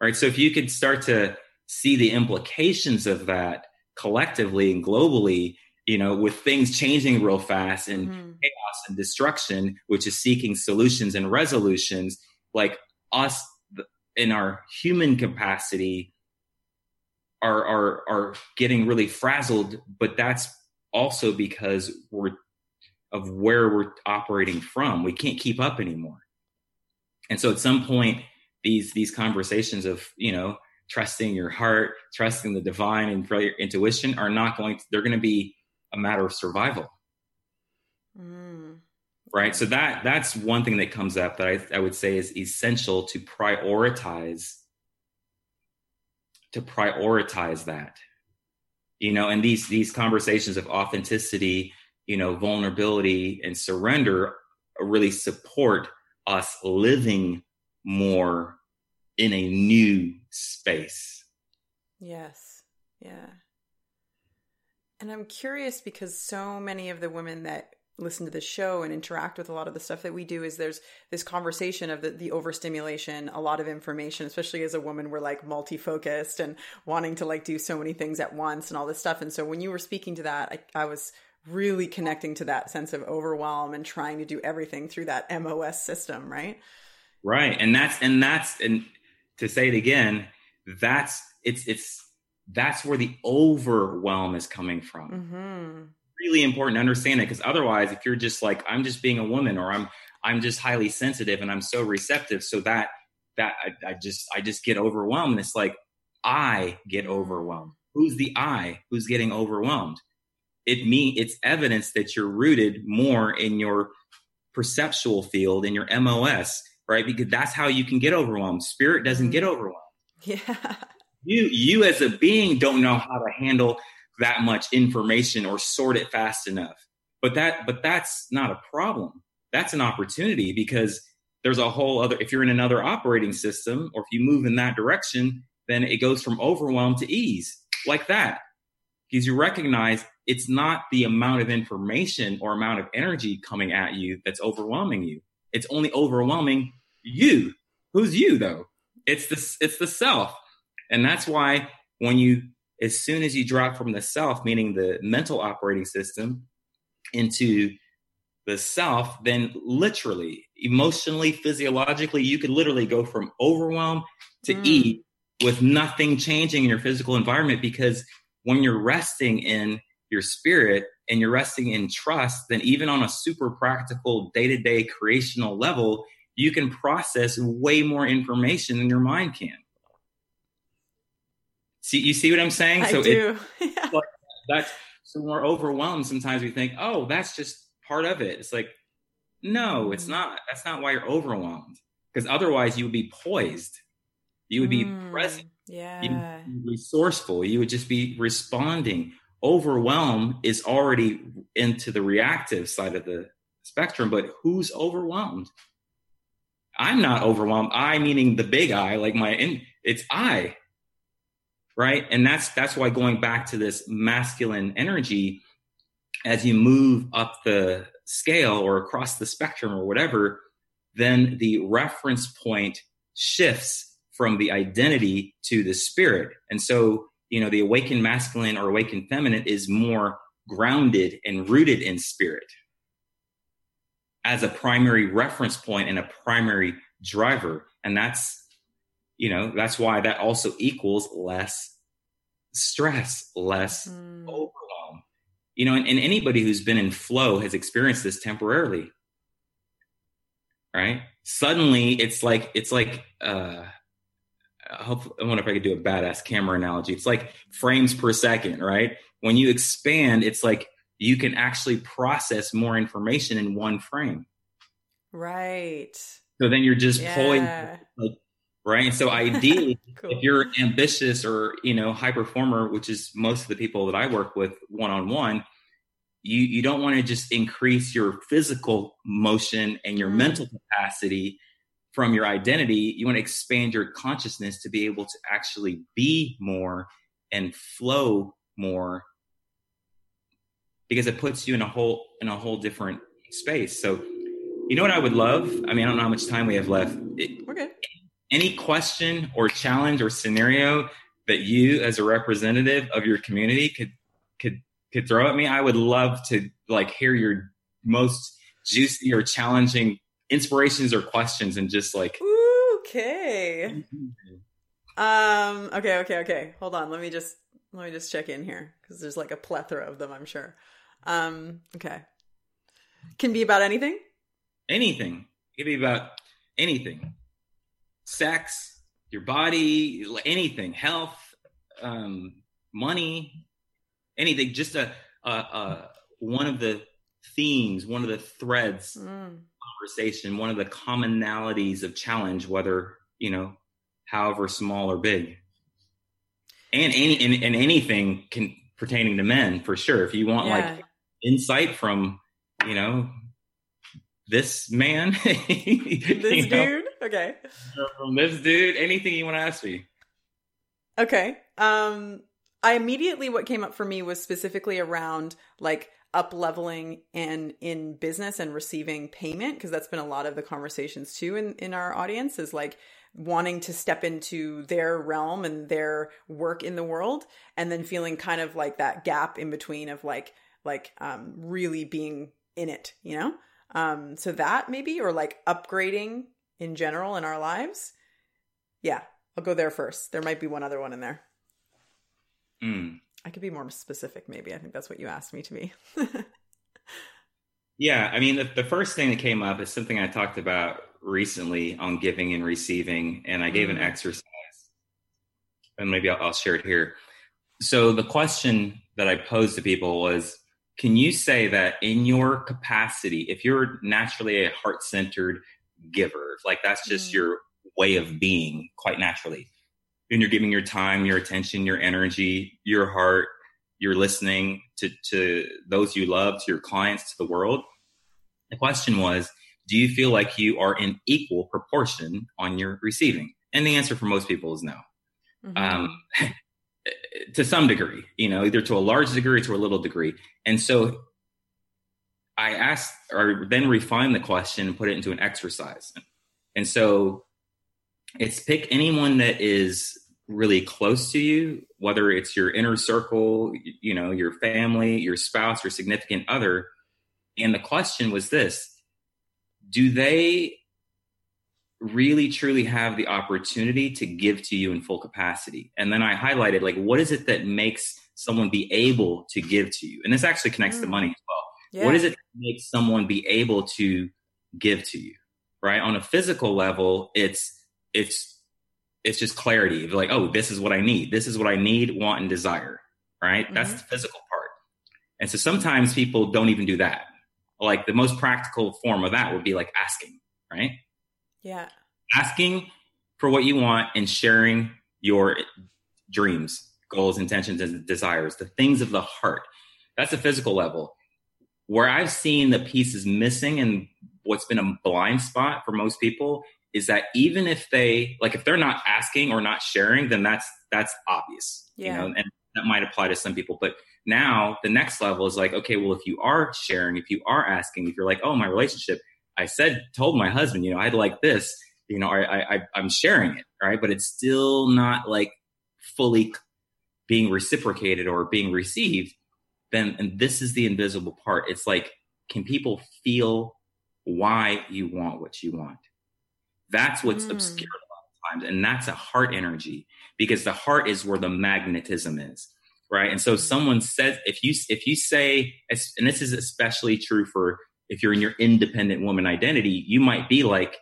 Right. So if you could start to see the implications of that collectively and globally, you know, with things changing real fast and mm-hmm. chaos and destruction, which is seeking solutions and resolutions, like us in our human capacity are are are getting really frazzled, but that's also because we're of where we're operating from. We can't keep up anymore. And so at some point, these these conversations of, you know, trusting your heart, trusting the divine and your intuition are not going to, they're going to be a matter of survival. Mm. Right. So that, that's one thing that comes up that I, I would say is essential to prioritize, to prioritize that, you know, and these, these conversations of authenticity, you know, vulnerability and surrender really support us living more in a new space. Yes. Yeah. And I'm curious because so many of the women that listen to the show and interact with a lot of the stuff that we do is there's this conversation of the, the overstimulation a lot of information especially as a woman we're like multi-focused and wanting to like do so many things at once and all this stuff and so when you were speaking to that I, I was really connecting to that sense of overwhelm and trying to do everything through that mos system right right and that's and that's and to say it again, that's it's it's that's where the overwhelm is coming from. Mm-hmm. Really important to understand it because otherwise, if you're just like I'm just being a woman or I'm I'm just highly sensitive and I'm so receptive, so that that I, I just I just get overwhelmed. And It's like I get overwhelmed. Who's the I who's getting overwhelmed? It mean it's evidence that you're rooted more in your perceptual field in your MOS right? Because that's how you can get overwhelmed. Spirit doesn't get mm-hmm. overwhelmed. Yeah. <laughs> You you as a being don't know how to handle that much information or sort it fast enough. But that but that's not a problem. That's an opportunity because there's a whole other if you're in another operating system or if you move in that direction, then it goes from overwhelm to ease like that. Because you recognize it's not the amount of information or amount of energy coming at you that's overwhelming you. It's only overwhelming you. Who's you though? It's the it's the self. And that's why when you as soon as you drop from the self, meaning the mental operating system, into the self, then literally, emotionally, physiologically, you could literally go from overwhelm to mm. eat with nothing changing in your physical environment because when you're resting in your spirit and you're resting in trust, then even on a super practical day to day creational level, you can process way more information than your mind can. See, you see what I'm saying? I so do. It, <laughs> yeah. that's so we're overwhelmed. Sometimes we think, oh, that's just part of it. It's like, no, it's mm. not. That's not why you're overwhelmed. Because otherwise, you would be poised. You would be mm, present. Yeah. Resourceful. You would just be responding. Overwhelm is already into the reactive side of the spectrum, but who's overwhelmed? I'm not overwhelmed. I meaning the big I, like my in it's I. Right. And that's that's why going back to this masculine energy, as you move up the scale or across the spectrum or whatever, then the reference point shifts from the identity to the spirit. And so, you know, the awakened masculine or awakened feminine is more grounded and rooted in spirit as a primary reference point and a primary driver. And that's, you know, that's why that also equals less stress, less mm. overwhelm. You know, and, and anybody who's been in flow has experienced this temporarily. Right? Suddenly it's like it's like uh I hope I wonder if I could do a badass camera analogy. It's like frames per second, right? When you expand, it's like you can actually process more information in one frame. Right. So then you're just yeah. pulling like right? So ideally, <laughs> cool. if you're ambitious or you know high performer, which is most of the people that I work with one on one, you you don't want to just increase your physical motion and your mm. mental capacity from your identity. You want to expand your consciousness to be able to actually be more and flow more because it puts you in a whole in a whole different space. So you know what I would love? I mean, I don't know how much time we have left. It, okay any question or challenge or scenario that you as a representative of your community could could could throw at me i would love to like hear your most juicy or challenging inspirations or questions and just like okay um okay okay okay hold on let me just let me just check in here because there's like a plethora of them i'm sure um okay can be about anything anything it can be about anything sex, your body, anything, health, um, money, anything. Just a, a, a, one of the themes, one of the threads mm. conversation, one of the commonalities of challenge, whether you know, however small or big, and any and, and anything can pertaining to men for sure. If you want yeah. like insight from you know this man, <laughs> this dude. Know, okay. From this dude, anything you want to ask me. Okay. Um, I immediately what came up for me was specifically around like up leveling and in business and receiving payment because that's been a lot of the conversations too in in our audience is like wanting to step into their realm and their work in the world and then feeling kind of like that gap in between of like like um really being in it you know um so that maybe or like upgrading in general in our lives, yeah, I'll go there first. There might be one other one in there. Mm. I could be more specific, maybe. I think that's what you asked me to be. <laughs> yeah, I mean, the, the, first thing that came up is something I talked about recently on giving and receiving, and I gave mm. an exercise, and maybe I'll, I'll share it here. So the question that I posed to people was, can you say that in your capacity, if you're naturally a heart centered, giver. Like that's just mm. your way of being quite naturally. And you're giving your time, your attention, your energy, your heart, you're listening to, to those you love, to your clients, to the world. The question was, do you feel like you are in equal proportion on your receiving? And the answer for most people is no. Mm-hmm. Um, <laughs> to some degree, you know, either to a large degree or to a little degree. And so I asked or then refine the question and put it into an exercise. And so it's pick anyone that is really close to you, whether it's your inner circle, you know, your family, your spouse, your significant other. And the question was this Do they really truly have the opportunity to give to you in full capacity? And then I highlighted, like, what is it that makes someone be able to give to you? And this actually connects mm. to money as well yeah. What is it that makes someone be able to give to you? Right? On a physical level, it's it's it's just clarity. It's like, oh, this is what I need. This is what I need, want, and desire. Right? Mm-hmm. That's the physical part. And so sometimes people don't even do that. Like the most practical form of that would be like asking, right? Yeah. Asking for what you want and sharing your dreams, goals, intentions, and desires, the things of the heart. That's a physical level where I've seen the pieces missing and what's been a blind spot for most people is that even if they like if they're not asking or not sharing, then that's that's obvious. Yeah. You know, and that might apply to some people. But now the next level is like, okay, well, if you are sharing, if you are asking, if you're like, oh, my relationship, I said, told my husband, you know, I'd like this, you know, I, I, I'm sharing it, right? But it's still not like fully being reciprocated or being received then and this is the invisible part it's like can people feel why you want what you want That's what's mm. obscured a lot of times. And that's a heart energy because the heart is where the magnetism is. Right. And so mm. someone says, if you, if you say, and this is especially true for if you're in your independent woman identity, you might be like,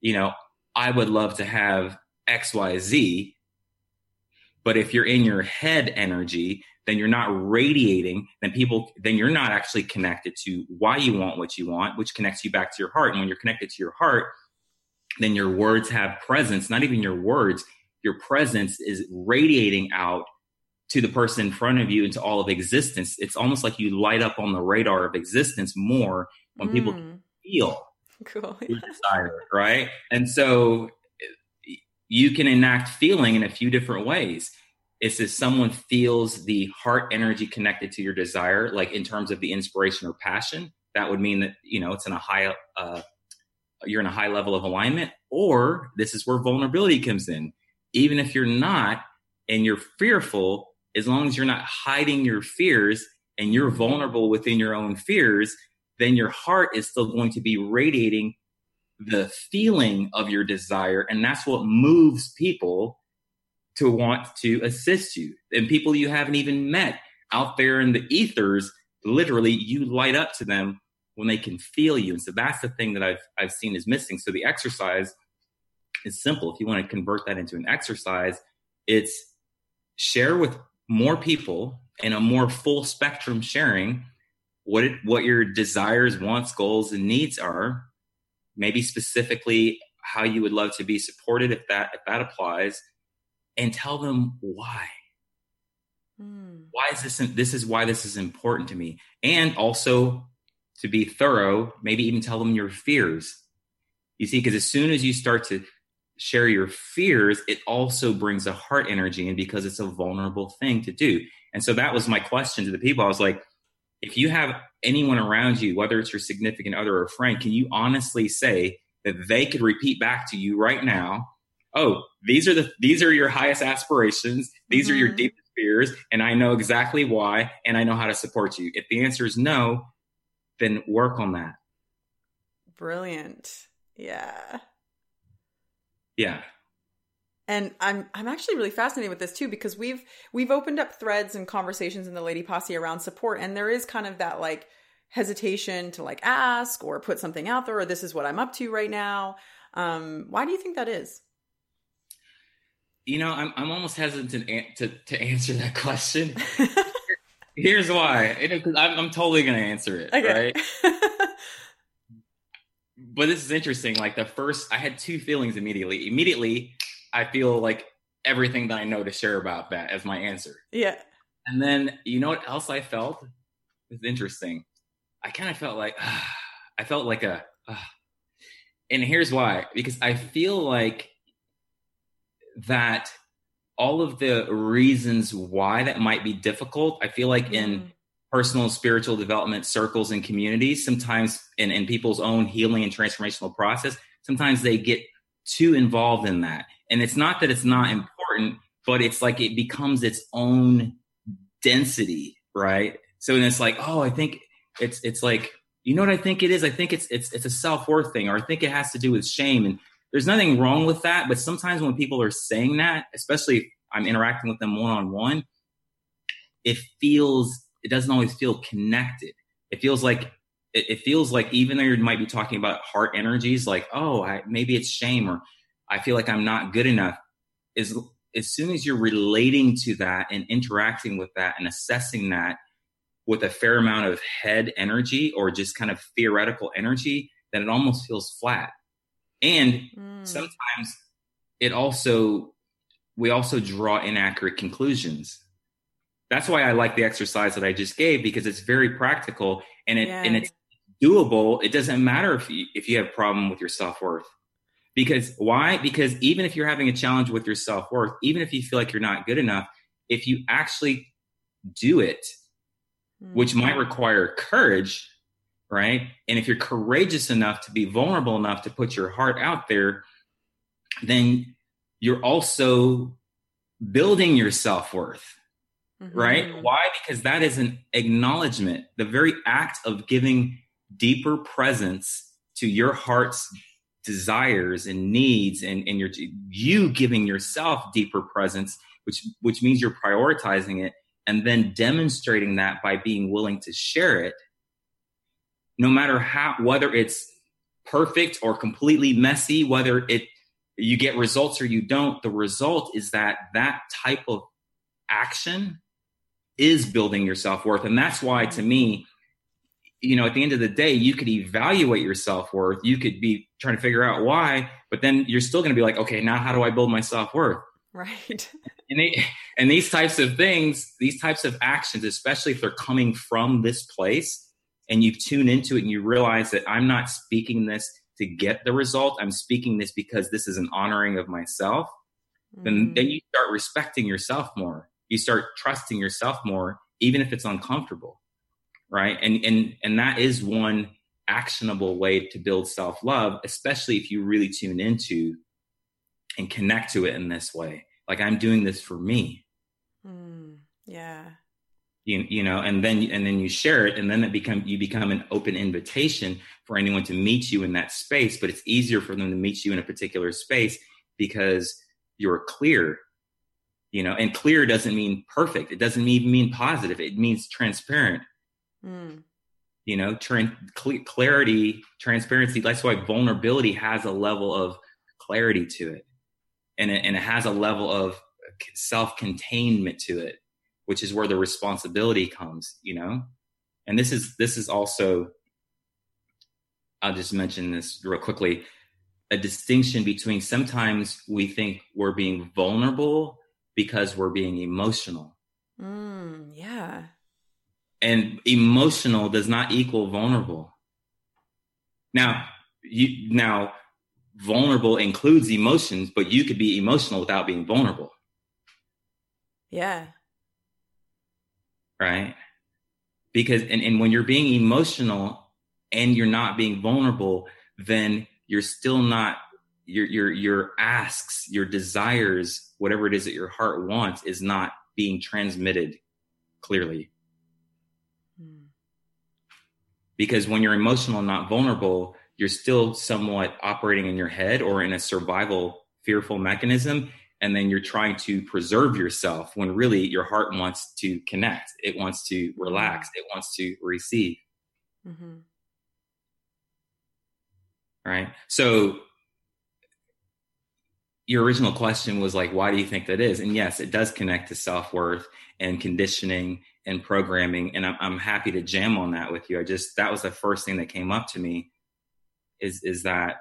you know, I would love to have XYZ. But if you're in your head energy, then you're not radiating, then people, then you're not actually connected to why you want what you want, which connects you back to your heart. And when you're connected to your heart, then your words have presence, not even your words, your presence is radiating out to the person in front of you into all of existence. It's almost like you light up on the radar of existence more when mm. people feel <laughs> cool. your desire, right? And so you can enact feeling in a few different ways. It's if someone feels the heart energy connected to your desire, like in terms of the inspiration or passion, that would mean that you know it's in a high, uh, you're in a high level of alignment. Or this is where vulnerability comes in. Even if you're not and you're fearful, as long as you're not hiding your fears and you're vulnerable within your own fears, then your heart is still going to be radiating the feeling of your desire. And that's what moves people to want to assist you. And people you haven't even met out there in the ethers, literally, you light up to them when they can feel you. And so that's the thing that I've, I've seen is missing. So the exercise is simple. If you want to convert that into an exercise, it's share with more people in a more full spectrum sharing what it, what your desires, wants, goals, and needs are. Maybe specifically how you would love to be supported if that if that applies, and tell them why. Mm. Why is this? This is why this is important to me, and also to be thorough. Maybe even tell them your fears. You see, because as soon as you start to share your fears, it also brings a heart energy in because it's a vulnerable thing to do. And so that was my question to the people. I was like, if you have anyone around you, whether it's your significant other or friend, can you honestly say that they could repeat back to you right now, oh, these are the these are your highest aspirations, these mm-hmm. are your mm-hmm. deepest fears, and I know exactly why, and I know how to support you. If the answer is no, then work on that. Brilliant. Yeah. Yeah and I'm I'm actually really fascinated with this too because we've we've opened up threads and conversations in the Lady Posse around support, and there is kind of that like hesitation to like ask or put something out there, or this is what I'm up to right now. Um, why do you think that is? You know, I'm I'm almost hesitant to to answer that question. <laughs> Here's why. Because I'm, I'm totally going to answer it. Okay. Right. <laughs> but this is interesting. Like the first, I had two feelings immediately. Immediately, I feel like everything that I know to share about that as my answer. Yeah. And then you know what else I felt? It's interesting. I kind of felt like uh, <sighs> I felt like a, uh, <sighs> and here's why: because I feel like that all of the reasons why that might be difficult. I feel like mm. in personal spiritual development circles and communities, sometimes in, in people's own healing and transformational process, sometimes they get too involved in that and it's not that it's not important, but it's like it becomes its own density, right? So then it's like, oh, I think it's it's like, you know what I think it is? I think it's it's it's a self-worth thing, or I think it has to do with shame. And there's nothing wrong with that, but sometimes when people are saying that, especially if I'm interacting with them one-on-one, it feels it doesn't always feel connected. It feels like it, feels like even though you might be talking about heart energies, like, oh, I, maybe it's shame or I feel like I'm not good enough is as soon as you're relating to that and interacting with that and assessing that with a fair amount of head energy or just kind of theoretical energy, then it almost feels flat. And mm. sometimes it also, we also draw inaccurate conclusions. That's why I like the exercise that I just gave because it's very practical and it, yeah. and it's doable. It doesn't matter if you, if you have a problem with your self worth. Because why? Because even if you're having a challenge with your self worth, even if you feel like you're not good enough, if you actually do it, mm-hmm. which might require courage, right? And if you're courageous enough to be vulnerable enough to put your heart out there, then you're also building your self worth, mm-hmm. right? Why? Because that is an acknowledgement, the very act of giving deeper presence to your heart's desires and needs and, and you're you giving yourself deeper presence which which means you're prioritizing it and then demonstrating that by being willing to share it. No matter how whether it's perfect or completely messy whether it you get results or you don't the result is that that type of action is building your self-worth. And that's why to me you know, at the end of the day, you could evaluate your self worth. You could be trying to figure out why, but then you're still going to be like, okay, now how do I build my self worth? Right. <laughs> and, they, and these types of things, these types of actions, especially if they're coming from this place and you tune into it and you realize that I'm not speaking this to get the result, I'm speaking this because this is an honoring of myself, mm. then, then you start respecting yourself more. You start trusting yourself more, even if it's uncomfortable right? And and and that is one actionable way to build self-love especially if you really tune into and connect to it in this way. Like i'm doing this for me. Mm, yeah. You, you know and then and then you share it and then it become you become an open invitation for anyone to meet you in that space but it's easier for them to meet you in a particular space because you're clear you know? And clear doesn't mean perfect. It doesn't even mean positive. It means transparent Mm. You know, tra- cl- clarity, transparency. That's why vulnerability has a level of clarity to it, and it, and it has a level of self containment to it, which is where the responsibility comes. You know, and this is this is also. I'll just mention this real quickly. A distinction between sometimes we think we're being vulnerable because we're being emotional. Mm, yeah and emotional does not equal vulnerable. Now, you now vulnerable includes emotions, but you could be emotional without being vulnerable. Yeah. Right? Because and, and when you're being emotional and you're not being vulnerable, then you're still not your your your asks, your desires, whatever it is that your heart wants is not being transmitted clearly. Because when you're emotional and not vulnerable you're still somewhat operating in your head or in a survival fearful mechanism. And then you're trying to preserve yourself when really your heart wants to connect. It wants to relax. It wants to receive. Mm-hmm. right? So your original question was like why do you think that is? And yes it does connect to self-worth and conditioning and programming and I'm, I'm happy to jam on that with you i just that was the first thing that came up to me is is that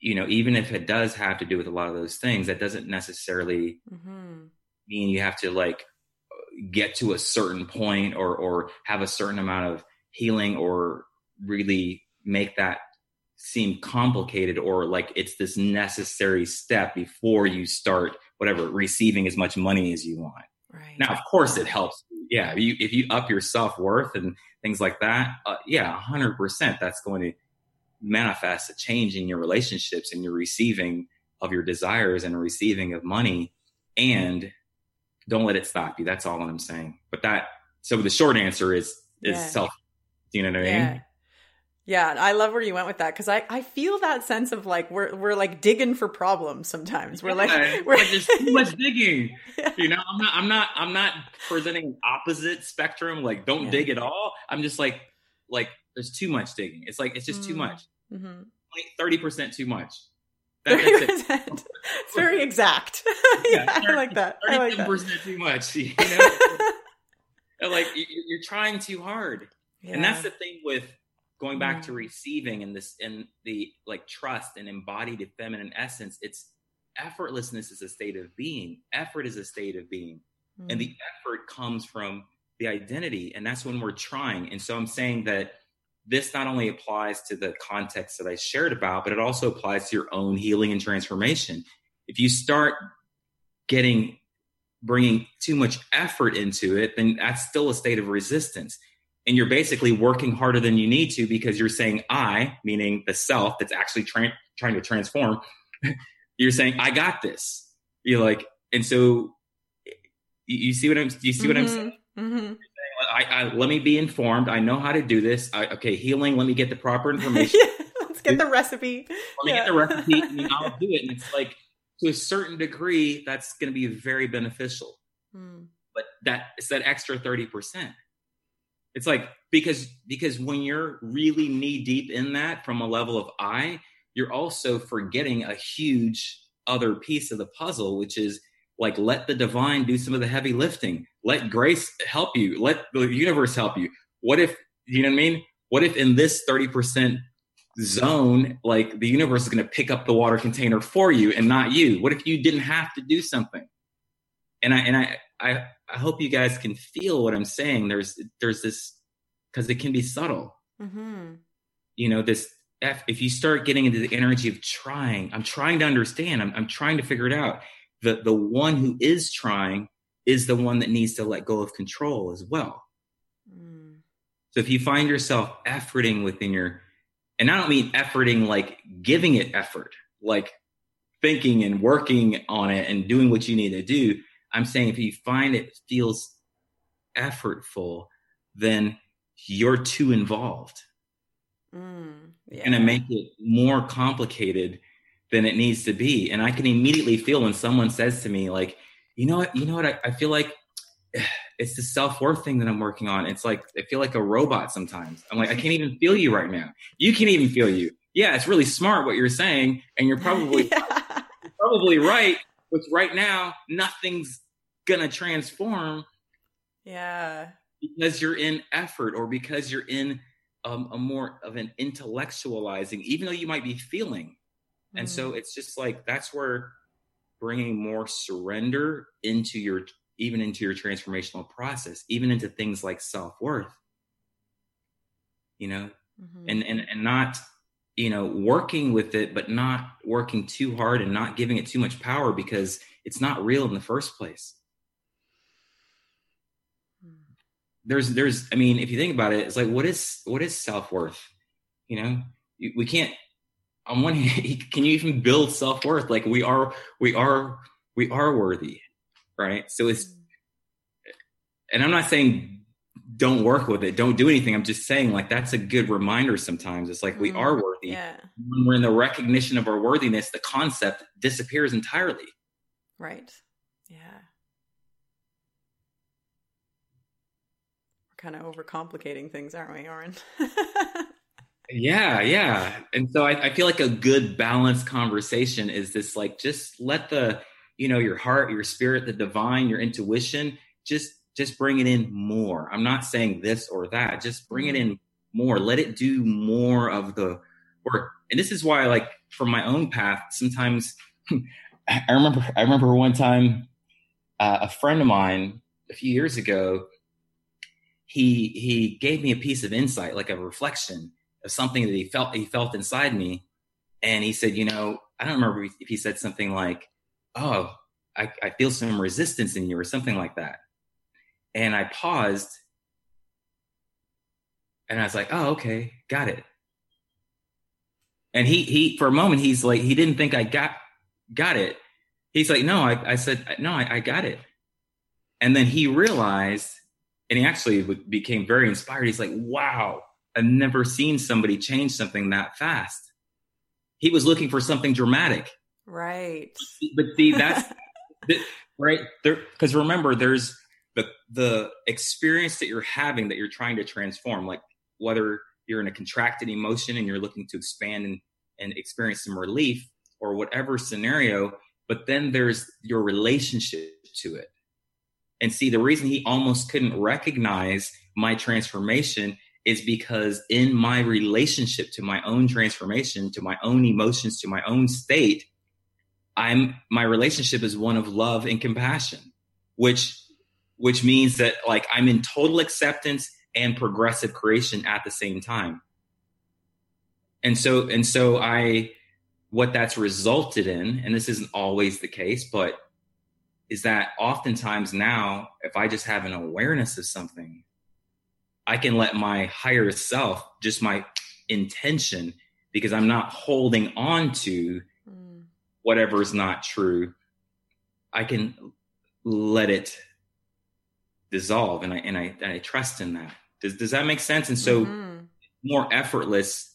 you know even if it does have to do with a lot of those things that doesn't necessarily mm-hmm. mean you have to like get to a certain point or or have a certain amount of healing or really make that seem complicated or like it's this necessary step before you start whatever receiving as much money as you want Right. Now, of course, it helps. Yeah, if you, if you up your self worth and things like that, uh, yeah, hundred percent, that's going to manifest a change in your relationships and your receiving of your desires and receiving of money. And don't let it stop you. That's all I'm saying. But that, so the short answer is is yeah. self. Do you know what I mean? Yeah. Yeah, I love where you went with that because I, I feel that sense of like we're we're like digging for problems sometimes. We're like we're like there's too <laughs> much digging. Yeah. You know, I'm not I'm not I'm not presenting opposite spectrum. Like don't yeah. dig at all. I'm just like like there's too much digging. It's like it's just mm. too much. Mm-hmm. Like thirty percent too much. Thirty percent. It's very exact. <laughs> yeah, yeah 30, I like that. Thirty percent too much. <laughs> You know, like you're trying too hard, and that's the thing with going back to receiving and this and the like trust and embodied feminine essence it's effortlessness is a state of being. Effort is a state of being. Mm. and the mm. effort comes from the identity and that's when we're trying. And so i'm saying that this not only applies to the context that i shared about but it also applies to your own healing and transformation. If you start getting bringing too much effort into it then that's still a state of resistance and you're basically working harder than you need to because you're saying I, meaning the self that's actually tra- trying to transform. <laughs> you're saying I got this. You're like, and so you, see what I'm. You see mm-hmm. what I'm mm-hmm. saying? Mm-hmm. I, I, let me be informed. I know how to do this. I, okay, healing. Let me get the proper <laughs> information. yeah, let's get the recipe. Let me get the recipe <laughs> and I'll do it. And it's like to a certain degree, that's going to be very beneficial. Hmm. But that it's that extra 30%. It's like because because when you're really knee deep in that from a level of I, you're also forgetting a huge other piece of the puzzle, which is like let the divine do some of the heavy lifting. Let grace help you. Let the universe help you. What if you know what I mean? What if in this 30% zone, like the universe is going to pick up the water container for you and not you? What if you didn't have to do something? And I and I I, I hope you guys can feel what I'm saying. There's there's this because it can be subtle. Mm-hmm. You know, this if you start getting into the energy of trying, I'm trying to understand. I'm, I'm trying to figure it out. The the one who is trying is the one that needs to let go of control as well. Mm. So if you find yourself efforting within your, and I don't mean efforting like giving it effort, like thinking and working on it and doing what you need to do. I'm saying if you find it feels effortful, then you're too involved. Mm, yeah. Going to make it more complicated than it needs to be. And I can immediately feel when someone says to me, like, you know what, you know what, I, I feel like <sighs> it's the self-worth thing that I'm working on. It's like I feel like a robot sometimes. I'm like, I can't even feel you right now. You can't even feel you. Yeah, it's really smart what you're saying, and you're <laughs> probably yeah. probably right. But right now, nothing's gonna transform. Yeah. Because you're in effort or because you're in um, a more of an intellectualizing, even though you might be feeling. And mm. so it's just like that's where bringing more surrender into your even into your transformational process, even into things like self worth, you know, mm-hmm. and, and, and not, you know, working with it, but not working too hard and not giving it too much power because it's not real in the first place. There's, there's, I mean, if you think about it, it's like, what is, what is self worth? You know, we can't, on one <laughs> hand, can you even build self worth? Like we are, we are, we are worthy right? So it's, and I'm not saying don't work with it, don't do anything. I'm just saying like that's a good reminder sometimes. It's like mm we mm-hmm. are worthy. Yeah. When we're in the recognition of our worthiness, the concept disappears entirely. Right. Yeah. We're kind of overcomplicating things, aren't we, Oren? <laughs> yeah, yeah. And so I, I feel like a good balanced conversation is this like just let the you know your heart your spirit the divine your intuition just just bring it in more. I'm not saying this or that. Just bring it mm-hmm. in more. Let it do more of the work. And this is why like from my own path sometimes <laughs> i remember i remember one time uh, a friend of mine a few years ago he he gave me a piece of insight like a reflection of something that he felt he felt inside me. And he said you know i don't remember if he said something like oh, I, I feel some resistance in you or something like that. And I paused and I was like, oh, okay, got it. And he, he, for a moment, he's like, he didn't think I got, got it. He's like, no, I, I said, no, I, I got it. And then he realized, and he actually became very inspired. He's like, wow, I've never seen somebody change something that fast. He was looking for something dramatic. Right. But see, that's <laughs> right there because remember, there's the the experience that you're having that you're trying to transform, like whether you're in a contracted emotion and you're looking to expand and, and experience some relief or whatever scenario, but then there's your relationship to it. And see, the reason he almost couldn't recognize my transformation is because in my relationship to my own transformation, to my own emotions, to my own state, I'm my relationship is one of love and compassion, which which means that like I'm in total acceptance and progressive creation at the same time. And so and so I what that's resulted in, and this isn't always the case, but is that oftentimes now, if I just have an awareness of something, I can let my higher self, just my intention, because I'm not holding on to hmm. whatever is not true, I can let it dissolve, and I and I and I trust in that. Does does that make sense? And so, mm-hmm. more effortless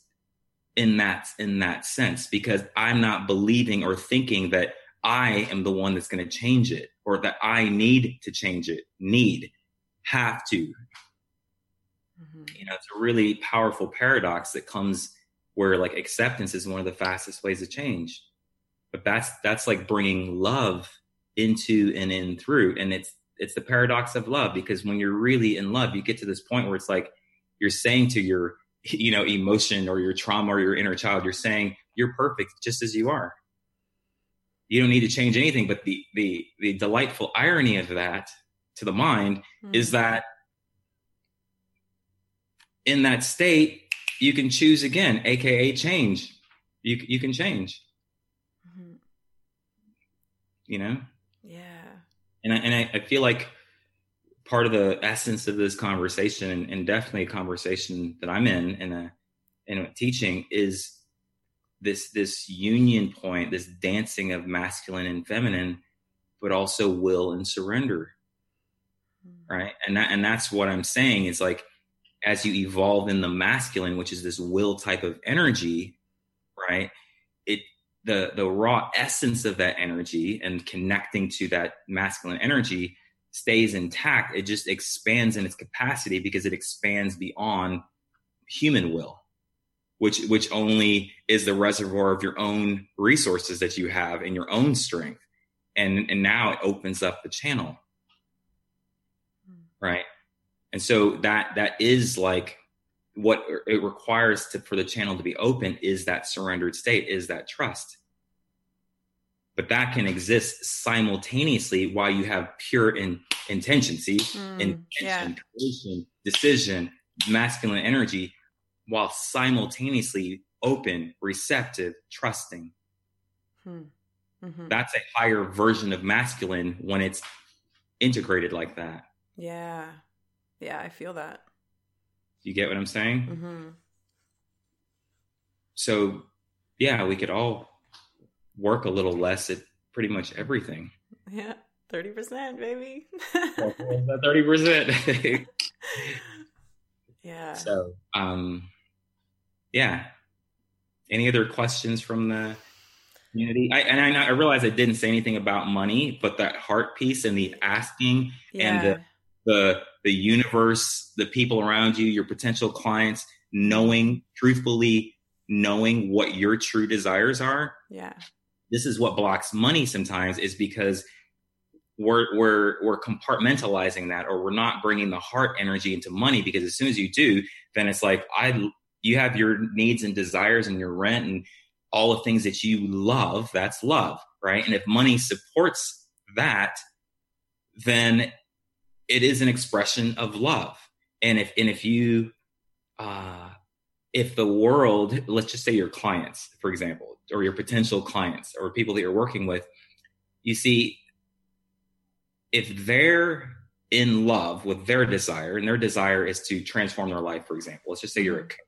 in that in that sense because I'm not believing or thinking that I am the one that's going to change it or that I need to change it. Need, have to. Mm-hmm. You know, it's a really powerful paradox that comes where like acceptance is one of the fastest ways to change. But that's that's like bringing love into and in through and it's it's the paradox of love because when you're really in love you get to this point where it's like you're saying to your you know emotion or your trauma or your inner child you're saying you're perfect just as you are you don't need to change anything but the the the delightful irony of that to the mind mm. is that in that state you can choose again aka change you you can change mm-hmm. you know and I, and I, I feel like part of the essence of this conversation and, and definitely a conversation that I'm in in a in a teaching is this this union point, this dancing of masculine and feminine, but also will and surrender. Hmm. Right. And that and that's what I'm saying is like as you evolve in the masculine, which is this will type of energy, right? The the raw essence of that energy and connecting to that masculine energy stays intact. It just expands in its capacity because it expands beyond human will which which only is the reservoir of your own resources that you have and your own strength. And and now it opens up the channel. Hmm. right? And so that that is like what it requires to for the channel to be open is that surrendered state is that trust but that can exist simultaneously while you have pure in, intention see mm, intention yeah. creation decision masculine energy while simultaneously open receptive trusting hmm. mm-hmm. that's a higher version of masculine when it's integrated like that yeah yeah i feel that you get what I'm saying? Mm-hmm. So, yeah, we could all work a little less at pretty much everything. Yeah, 30%, baby. <laughs> 30%. <laughs> yeah. So, um, yeah. Any other questions from the community? I, and I, I realize I didn't say anything about money, but that heart piece and the asking yeah. and the, the the universe, the people around you, your potential clients, knowing truthfully knowing what your true desires are. Yeah. This is what blocks money sometimes is because we're we're we're compartmentalizing that or we're not bringing the heart energy into money because as soon as you do then it's like i you have your needs and desires and your rent and all the things that you love that's love right and if money supports that then it is an expression of love. And if and if you uh if the world, let's just say your clients, for example, or your potential clients or people that you're working with, you see, if they're in love with their desire and their desire is to transform their life, for example, let's just say you're a coach,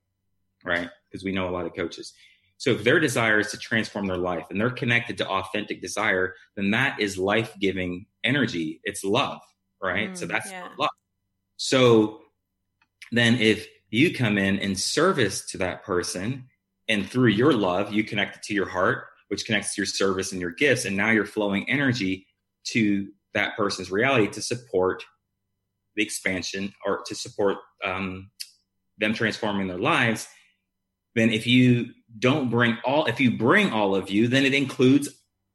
right? Because we know a lot of coaches. So if their desire is to transform their life and they're connected to authentic desire, then that is life giving energy. It's love right? Mm, so that's yeah. love. So then if you come in in service to that person and through your love, you connect it to your heart, which connects to your service and your gifts. And now you're flowing energy to that person's reality to support the expansion or to support um, them transforming their lives. Then if you don't bring all, if you bring all of you, then it includes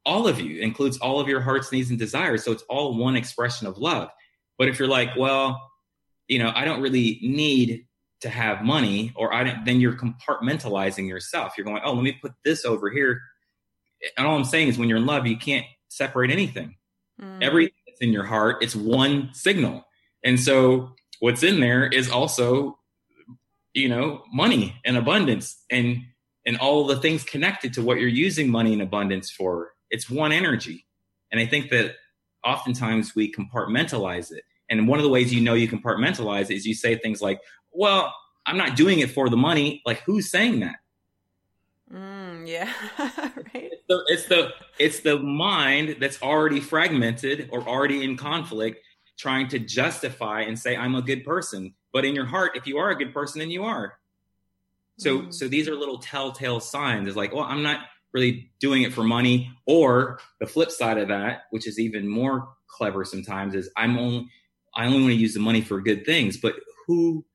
all of you, it includes all of your heart's needs and desires. So it's all one expression of love. But if you're like, well, you know, I don't really need to have money, or I don't, then you're compartmentalizing yourself. You're going, oh, let me put this over here. And all I'm saying is, when you're in love, you can't separate anything. Mm. Everything that's in your heart, it's one signal. And so, what's in there is also, you know, money and abundance, and and all the things connected to what you're using money and abundance for. It's one energy. And I think that oftentimes we compartmentalize it. And one of the ways you know you compartmentalize is you say things like, well, I'm not doing it for the money. Like, who's saying that? Mm, yeah, <laughs> right. It's the, it's the it's the mind that's already fragmented or already in conflict, trying to justify and say I'm a good person. But in your heart, if you are a good person, then you are. So mm. so these are little telltale signs. It's like, well, I'm not really doing it for money. Or the flip side of that, which is even more clever sometimes, is I'm only I only want to use the money for good things. But who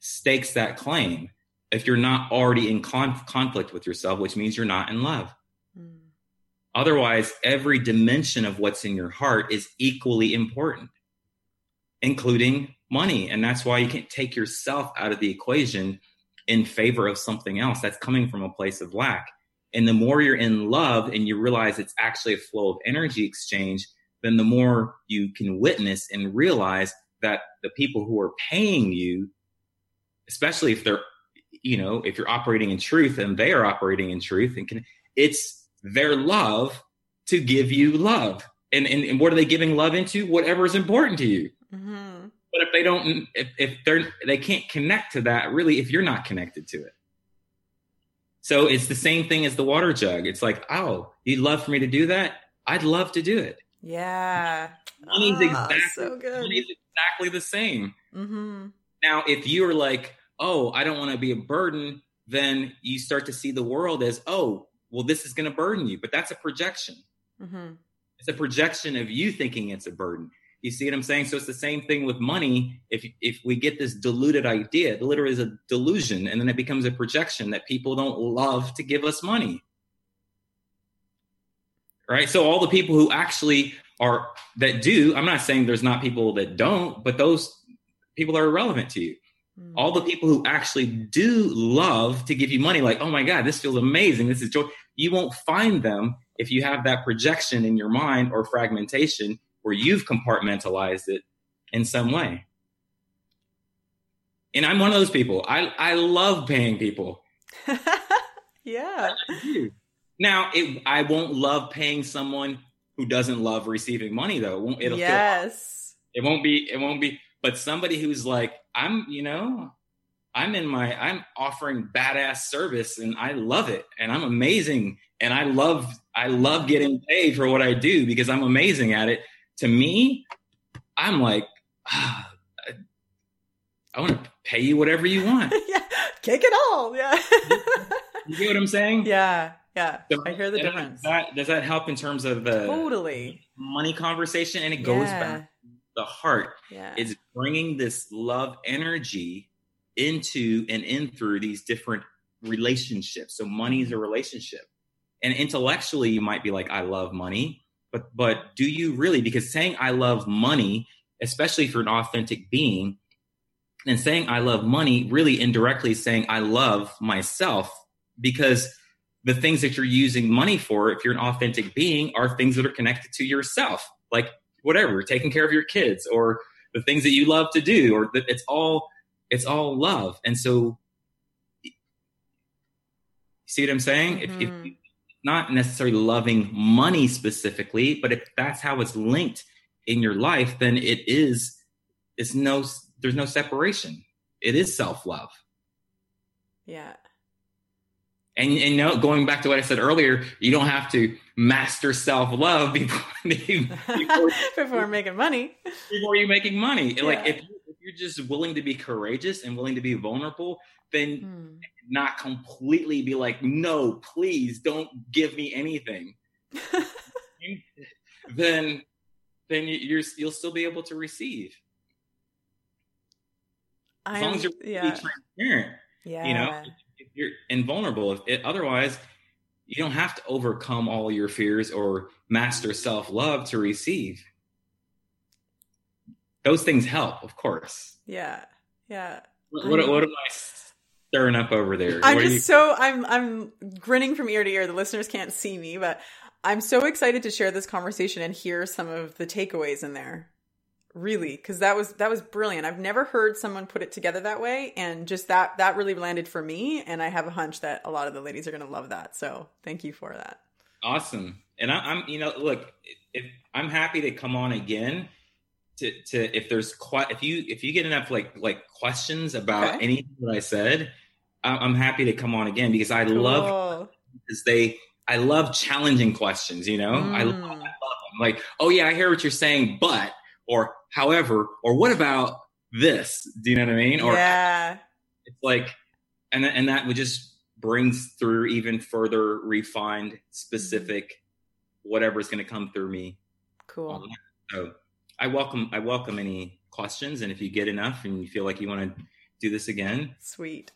stakes that claim if you're not already in conf- conflict with yourself, which means you're not in love? Mm. Otherwise, every dimension of what's in your heart is equally important, including money. And that's why you can't take yourself out of the equation in favor of something else that's coming from a place of lack. And the more you're in love and you realize it's actually a flow of energy exchange, then the more you can witness and realize that the people who are paying you, especially if they're, you know, if you're operating in truth and they are operating in truth, and can, it's their love to give you love. And, and, and what are they giving love into? Whatever is important to you. Mm-hmm. But if they don't, if, if they're, they can't connect to that really, if you're not connected to it. So it's the same thing as the water jug. It's like, oh, you'd love for me to do that? I'd love to do it. Yeah. Money's, oh, exactly, so good. money's exactly the same. Mm-hmm. Now, if you're like, oh, I don't want to be a burden, then you start to see the world as, oh, well, this is going to burden you. But that's a projection. Mm-hmm. It's a projection of you thinking it's a burden. You see what I'm saying? So it's the same thing with money. If if we get this diluted idea, it literally is a delusion, and then it becomes a projection that people don't love to give us money. Right? So all the people who actually are that do, I'm not saying there's not people that don't, but those people are irrelevant to you. Mm. All the people who actually do love to give you money, like, oh my God, this feels amazing. This is joy. You won't find them if you have that projection in your mind or fragmentation where you've compartmentalized it in some way. And I'm one of those people. I, I love paying people. <laughs> yeah. Now, it, I won't love paying someone who doesn't love receiving money, though. It won't, it'll yes. Feel, it won't be. It won't be. But somebody who's like, I'm, you know, I'm in my, I'm offering badass service, and I love it, and I'm amazing, and I love, I love getting paid for what I do because I'm amazing at it to me, I'm like, ah, <sighs> I want to pay you whatever you want. <laughs> yeah, take it all. Yeah. you get what I'm saying? <laughs> Yeah, yeah. So, I hear the difference. That, does that help in terms of the totally money conversation? And it goes yeah. back the heart. Yeah. Is bringing this love energy into and in through these different relationships. So money is a relationship. And intellectually, you might be like, I love money but but do you really because saying i love money especially for an authentic being and saying i love money really indirectly saying i love myself because the things that you're using money for if you're an authentic being are things that are connected to yourself like whatever taking care of your kids or the things that you love to do or that it's all it's all love and so see what i'm saying mm-hmm. if, if mm-hmm not necessarily loving money specifically, but if that's how it's linked in your life, then it is, it's no, there's no separation. It is self love. Yeah. And, and know, going back to what I said earlier, you don't have to master self love <laughs> before, before, <laughs> before making money. Before you're making money. Yeah. Like if, if you're just willing to be courageous and willing to be vulnerable, then hmm. not completely be like, no, please don't give me anything. <laughs> then then you're you'll still be able to receive. As I'm, long as you're yeah. transparent. Yeah. You know, you're invulnerable. If it, otherwise, you don't have to overcome all your fears or master self love to receive. Those things help, of course. Yeah. Yeah. What, what, what am I stirring up over there? I'm just you- so I'm I'm grinning from ear to ear. The listeners can't see me, but I'm so excited to share this conversation and hear some of the takeaways in there. Really, because that was that was brilliant. I've never heard someone put it together that way, and just that that really landed for me. And I have a hunch that a lot of the ladies are going to love that. So thank you for that. Awesome. And I, am you know, look, if I'm happy to come on again to, to if there's quite if you if you get enough like like questions about okay. anything that I said, I'm happy to come on again because I cool. love because they I love challenging questions. You know, mm. I, love, I love them. Like, oh yeah, I hear what you're saying, but or however or what about this? Do you know what I mean? Or yeah, it's like and and that would just brings through even further refined, specific, whatever is going to come through me. Cool. So I welcome I welcome any questions, and if you get enough and you feel like you want to do this again, sweet,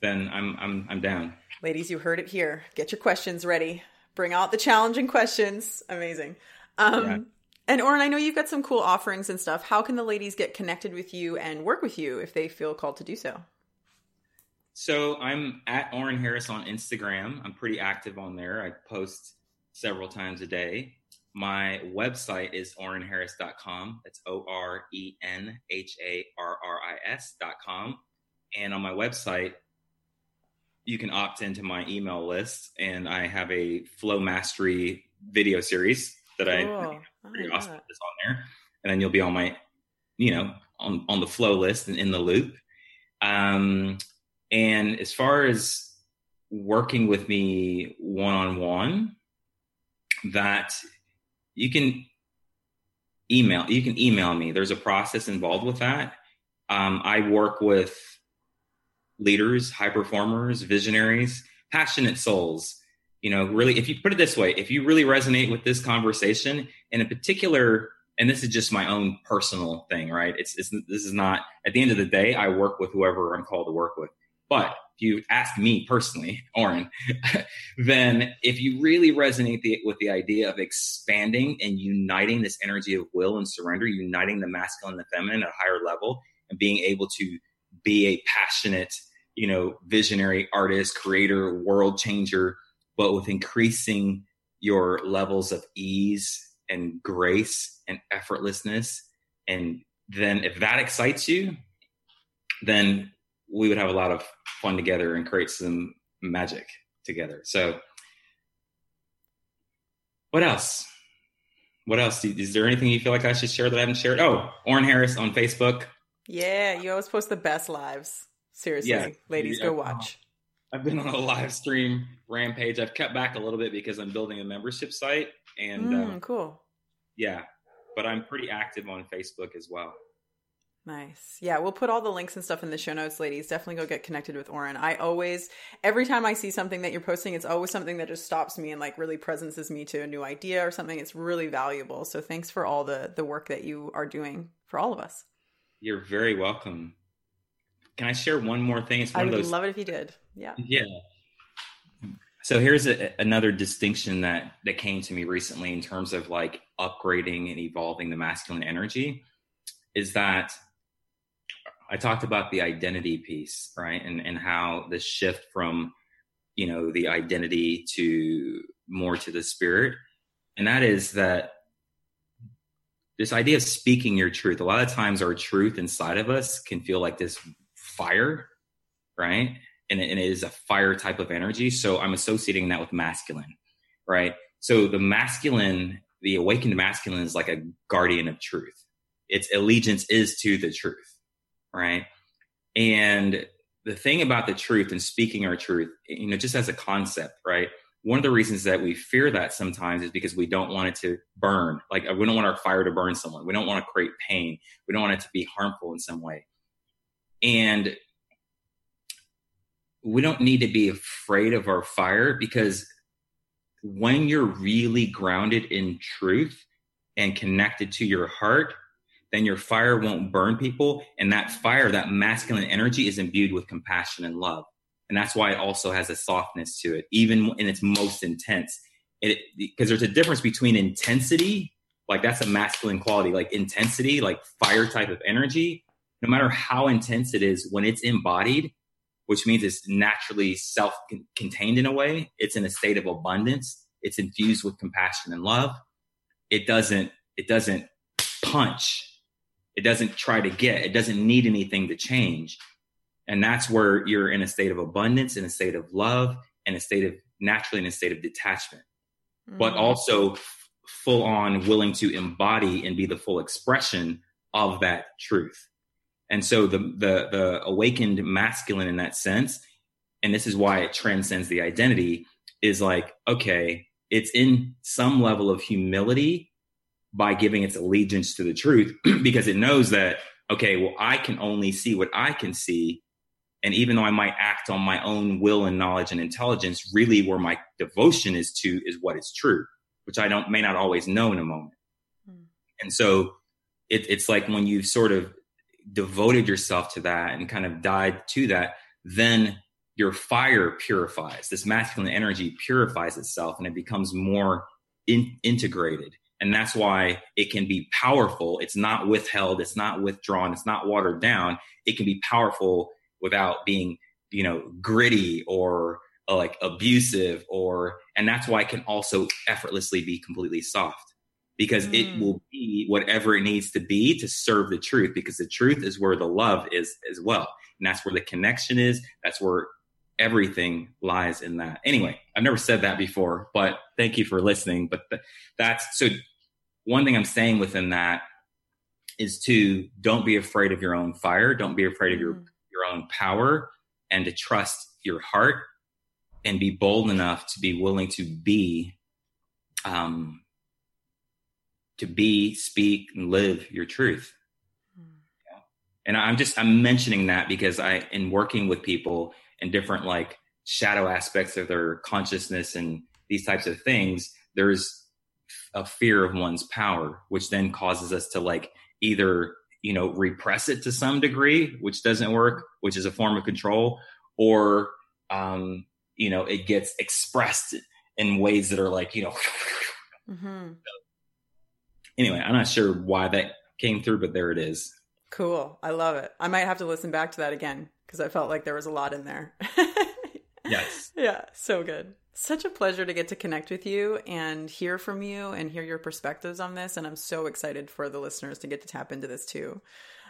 then I'm I'm I'm down. Ladies, you heard it here. Get your questions ready. Bring out the challenging questions. Amazing. Um, yeah. And Oren, I know you've got some cool offerings and stuff. How can the ladies get connected with you and work with you if they feel called to do so? So I'm at Oren Harris on Instagram. I'm pretty active on there. I post several times a day. My website is orenharris.com. That's O R E N H A R R I S.com. And on my website, you can opt into my email list, and I have a flow mastery video series that cool. I pretty awesome is on there. And then you'll be on my, you know, on on the flow list and in the loop. Um, and as far as working with me one on one, that you can email you can email me. There's a process involved with that. Um, I work with leaders, high performers, visionaries, passionate souls. You know, really, if you put it this way, if you really resonate with this conversation, and in particular, and this is just my own personal thing, right? It's, it's this is not at the end of the day. I work with whoever I'm called to work with. But if you ask me personally, <laughs> Oren, <laughs> then if you really resonate the, with the idea of expanding and uniting this energy of will and surrender, uniting the masculine and the feminine at a higher level, and being able to be a passionate, you know, visionary artist, creator, world changer, but with increasing your levels of ease and grace and effortlessness. And then if that excites you, then we would have a lot of fun together and create some magic together. So, what else? What else? Is there anything you feel like I should share that I haven't shared? Oh, Oren Harris on Facebook. Yeah, you always post the best lives. Seriously, yeah, ladies, go watch. I've been on a live stream rampage. I've cut back a little bit because I'm building a membership site, and mm, um, cool. Yeah, but I'm pretty active on Facebook as well. Nice. Yeah, we'll put all the links and stuff in the show notes, ladies. Definitely go get connected with Oren. I always, every time I see something that you're posting, it's always something that just stops me and like really presences me to a new idea or something. It's really valuable. So thanks for all the the work that you are doing for all of us. You're very welcome. Can I share one more thing? It's one I would of those... love it if you did. Yeah. Yeah. So here's a, another distinction that that came to me recently in terms of like upgrading and evolving the masculine energy is that I talked about the identity piece, right? And and how the shift from you know the identity to more to the spirit. And that is that this idea of speaking your truth. A lot of times our truth inside of us can feel like this fire, right? And it, and it is a fire type of energy. So I'm associating that with masculine, right? So the masculine, the awakened masculine is like a guardian of truth. Its allegiance is to the truth right? And the thing about the truth and speaking our truth, you know, just as a concept, right? One of the reasons that we fear that sometimes is because we don't want it to burn. Like we don't want our fire to burn someone. We don't want to create pain. We don't want it to be harmful in some way. And we don't need to be afraid of our fire because when you're really grounded in truth and connected to your heart, then your fire won't burn people. And that fire, that masculine energy is imbued with compassion and love. And that's why it also has a softness to it, even in its most intense. Because there's a difference between intensity, like that's a masculine quality, like intensity, like fire type of energy. No matter how intense it is, when it's embodied, which means it's naturally self-contained in a way, it's in a state of abundance. It's infused with compassion and love. It doesn't. It doesn't punch it doesn't try to get, it doesn't need anything to change. And that's where you're in a state of abundance, in a state of love, and a state of naturally in a state of detachment, mm-hmm. but also full on willing to embody and be the full expression of that truth. And so the, the, the awakened masculine in that sense, and this is why it transcends the identity, is like, okay, it's in some level of humility by giving its allegiance to the truth <clears throat> because it knows that okay well i can only see what i can see And even though I might act on my own will and knowledge and intelligence, really where my devotion is to is what is true, which I don't may not always know in a moment. Mm. And so it, it's like when you've sort of devoted yourself to that and kind of died to that, then your fire purifies. This masculine energy purifies itself and it becomes more in, integrated. And that's why it can be powerful. It's not withheld. It's not withdrawn. It's not watered down. It can be powerful without being, you know, gritty or uh, like abusive or, and that's why it can also effortlessly be completely soft because mm. it will be whatever it needs to be to serve the truth because the truth is where the love is as well. And that's where the connection is. That's where everything lies in that. Anyway i've never said that before but thank you for listening. But th- that's so one thing i'm saying within that is to don't be afraid of your own fire. Don't be afraid of your mm. your own power and to trust your heart and be bold enough to be willing to be um to be, speak, and live your truth. Yeah. And I'm just I'm mentioning that because I in working with people in different like shadow aspects of their consciousness and these types of things, there's a fear of one's power, which then causes us to like either you know repress it to some degree, which doesn't work, which is a form of control, or um, you know it gets expressed in ways that are like you know <laughs> mm-hmm anyway, I'm not sure why that came through, but there it is. Cool. I love it. I might have to listen back to that again because I felt like there was a lot in there. <laughs> yes. Yeah. So good. Such a pleasure to get to connect with you and hear from you and hear your perspectives on this. And I'm so excited for the listeners to get to tap into this too.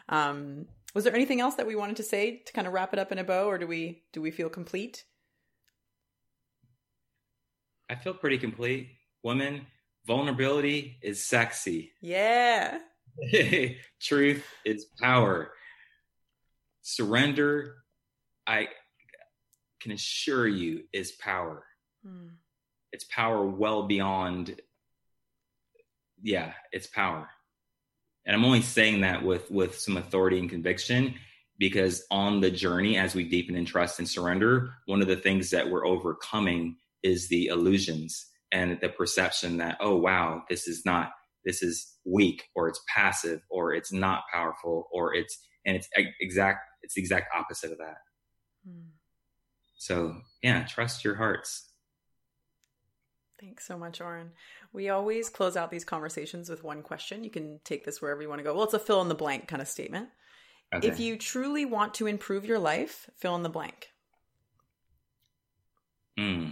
Um, was there anything else that we wanted to say to kind of wrap it up in a bow, or do we do we feel complete? I feel pretty complete. Women, vulnerability is sexy. Yeah. <laughs> Truth is power. Surrender, I can assure you, is power. Hmm. It's power well beyond, yeah, it's power. And I'm only saying that with with some authority and conviction because on the journey as we deepen in trust and surrender, one of the things that we're overcoming is the illusions and the perception that oh wow this is not this is weak or it's passive or it's not powerful or it's and it's exact it's the exact opposite of that mm. so yeah trust your hearts Thanks so much, Oren. We always close out these conversations with one question. You can take this wherever you want to go. Well, it's a fill in the blank kind of statement. Okay. If you truly want to improve your life, fill in the blank. Hmm.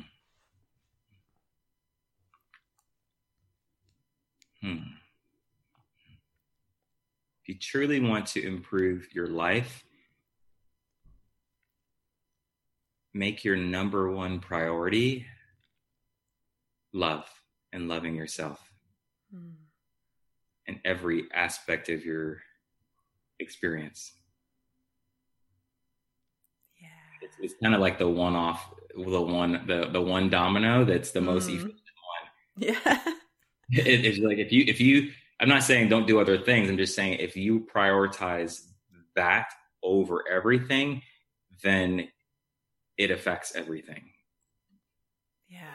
Hmm. If you truly want to improve your life, make your number one priority love and loving yourself hmm. in every aspect of your experience. Yeah. It's, it's kind of like the one off, the one, the, the one domino that's the mm-hmm. most efficient one. Yeah. <laughs> it, it's like if you if you i'm not saying don't do other things i'm just saying if you prioritize that over everything then it affects everything yeah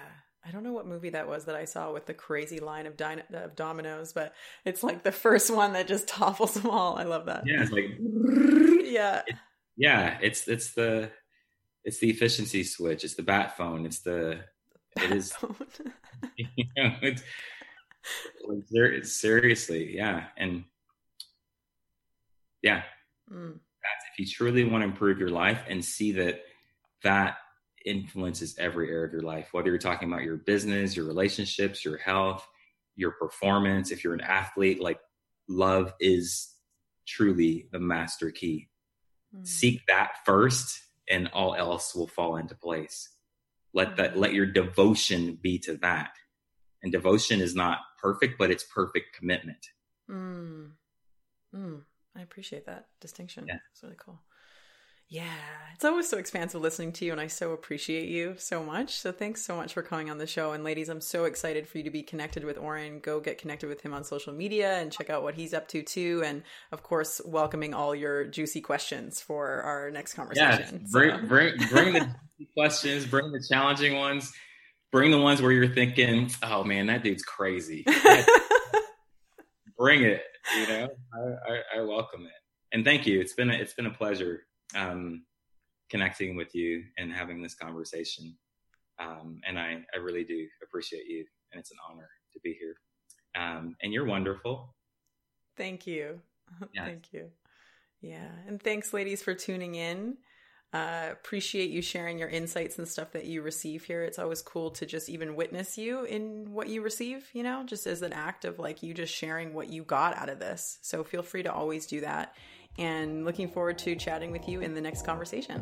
I don't know what movie that was that I saw with the crazy line of, of dominoes, but it's like the first one that just <laughs> topples them all. I love that. Yeah, it's like <laughs> yeah, it, yeah. It's it's the it's the efficiency switch. It's the bat phone. It's the it is. <laughs> you know, it's like, seriously, yeah, and yeah, mm. that's if you truly want to improve your life and see that that influences every area of your life, whether you're talking about your business, your relationships, your health, your performance. If you're an athlete, like love is truly the master key. Mm. Seek that first, and all else will fall into place. Let that let your devotion be to that. And devotion is not perfect, but it's perfect commitment. Mm. Mm. I appreciate that distinction. Yeah. It's really cool. Yeah, it's always so expansive listening to you, and I so appreciate you so much. So thanks so much for coming on the show. And ladies, I'm so excited for you to be connected with Oren. Go get connected with him on social media and check out what he's up to too. And of course, welcoming all your juicy questions for our next conversation. Yes, bring, so. bring, bring the <laughs> questions, bring the challenging ones, bring the ones where you're thinking, "Oh man, that dude's crazy." <laughs> <laughs> bring it. You know, I, I, I welcome it and thank you. It's been a, it's been a pleasure um, connecting with you and having this conversation. Um, and I, I really do appreciate you, and it's an honor to be here. Um, and you're wonderful. Thank you. <laughs> Yes. Thank you. Yeah. And thanks, ladies, for tuning in. Uh, appreciate you sharing your insights and stuff that you receive here. It's always cool to just even witness you in what you receive, you know, just as an act of like you just sharing what you got out of this. So feel free to always do that and looking forward to chatting with you in the next conversation.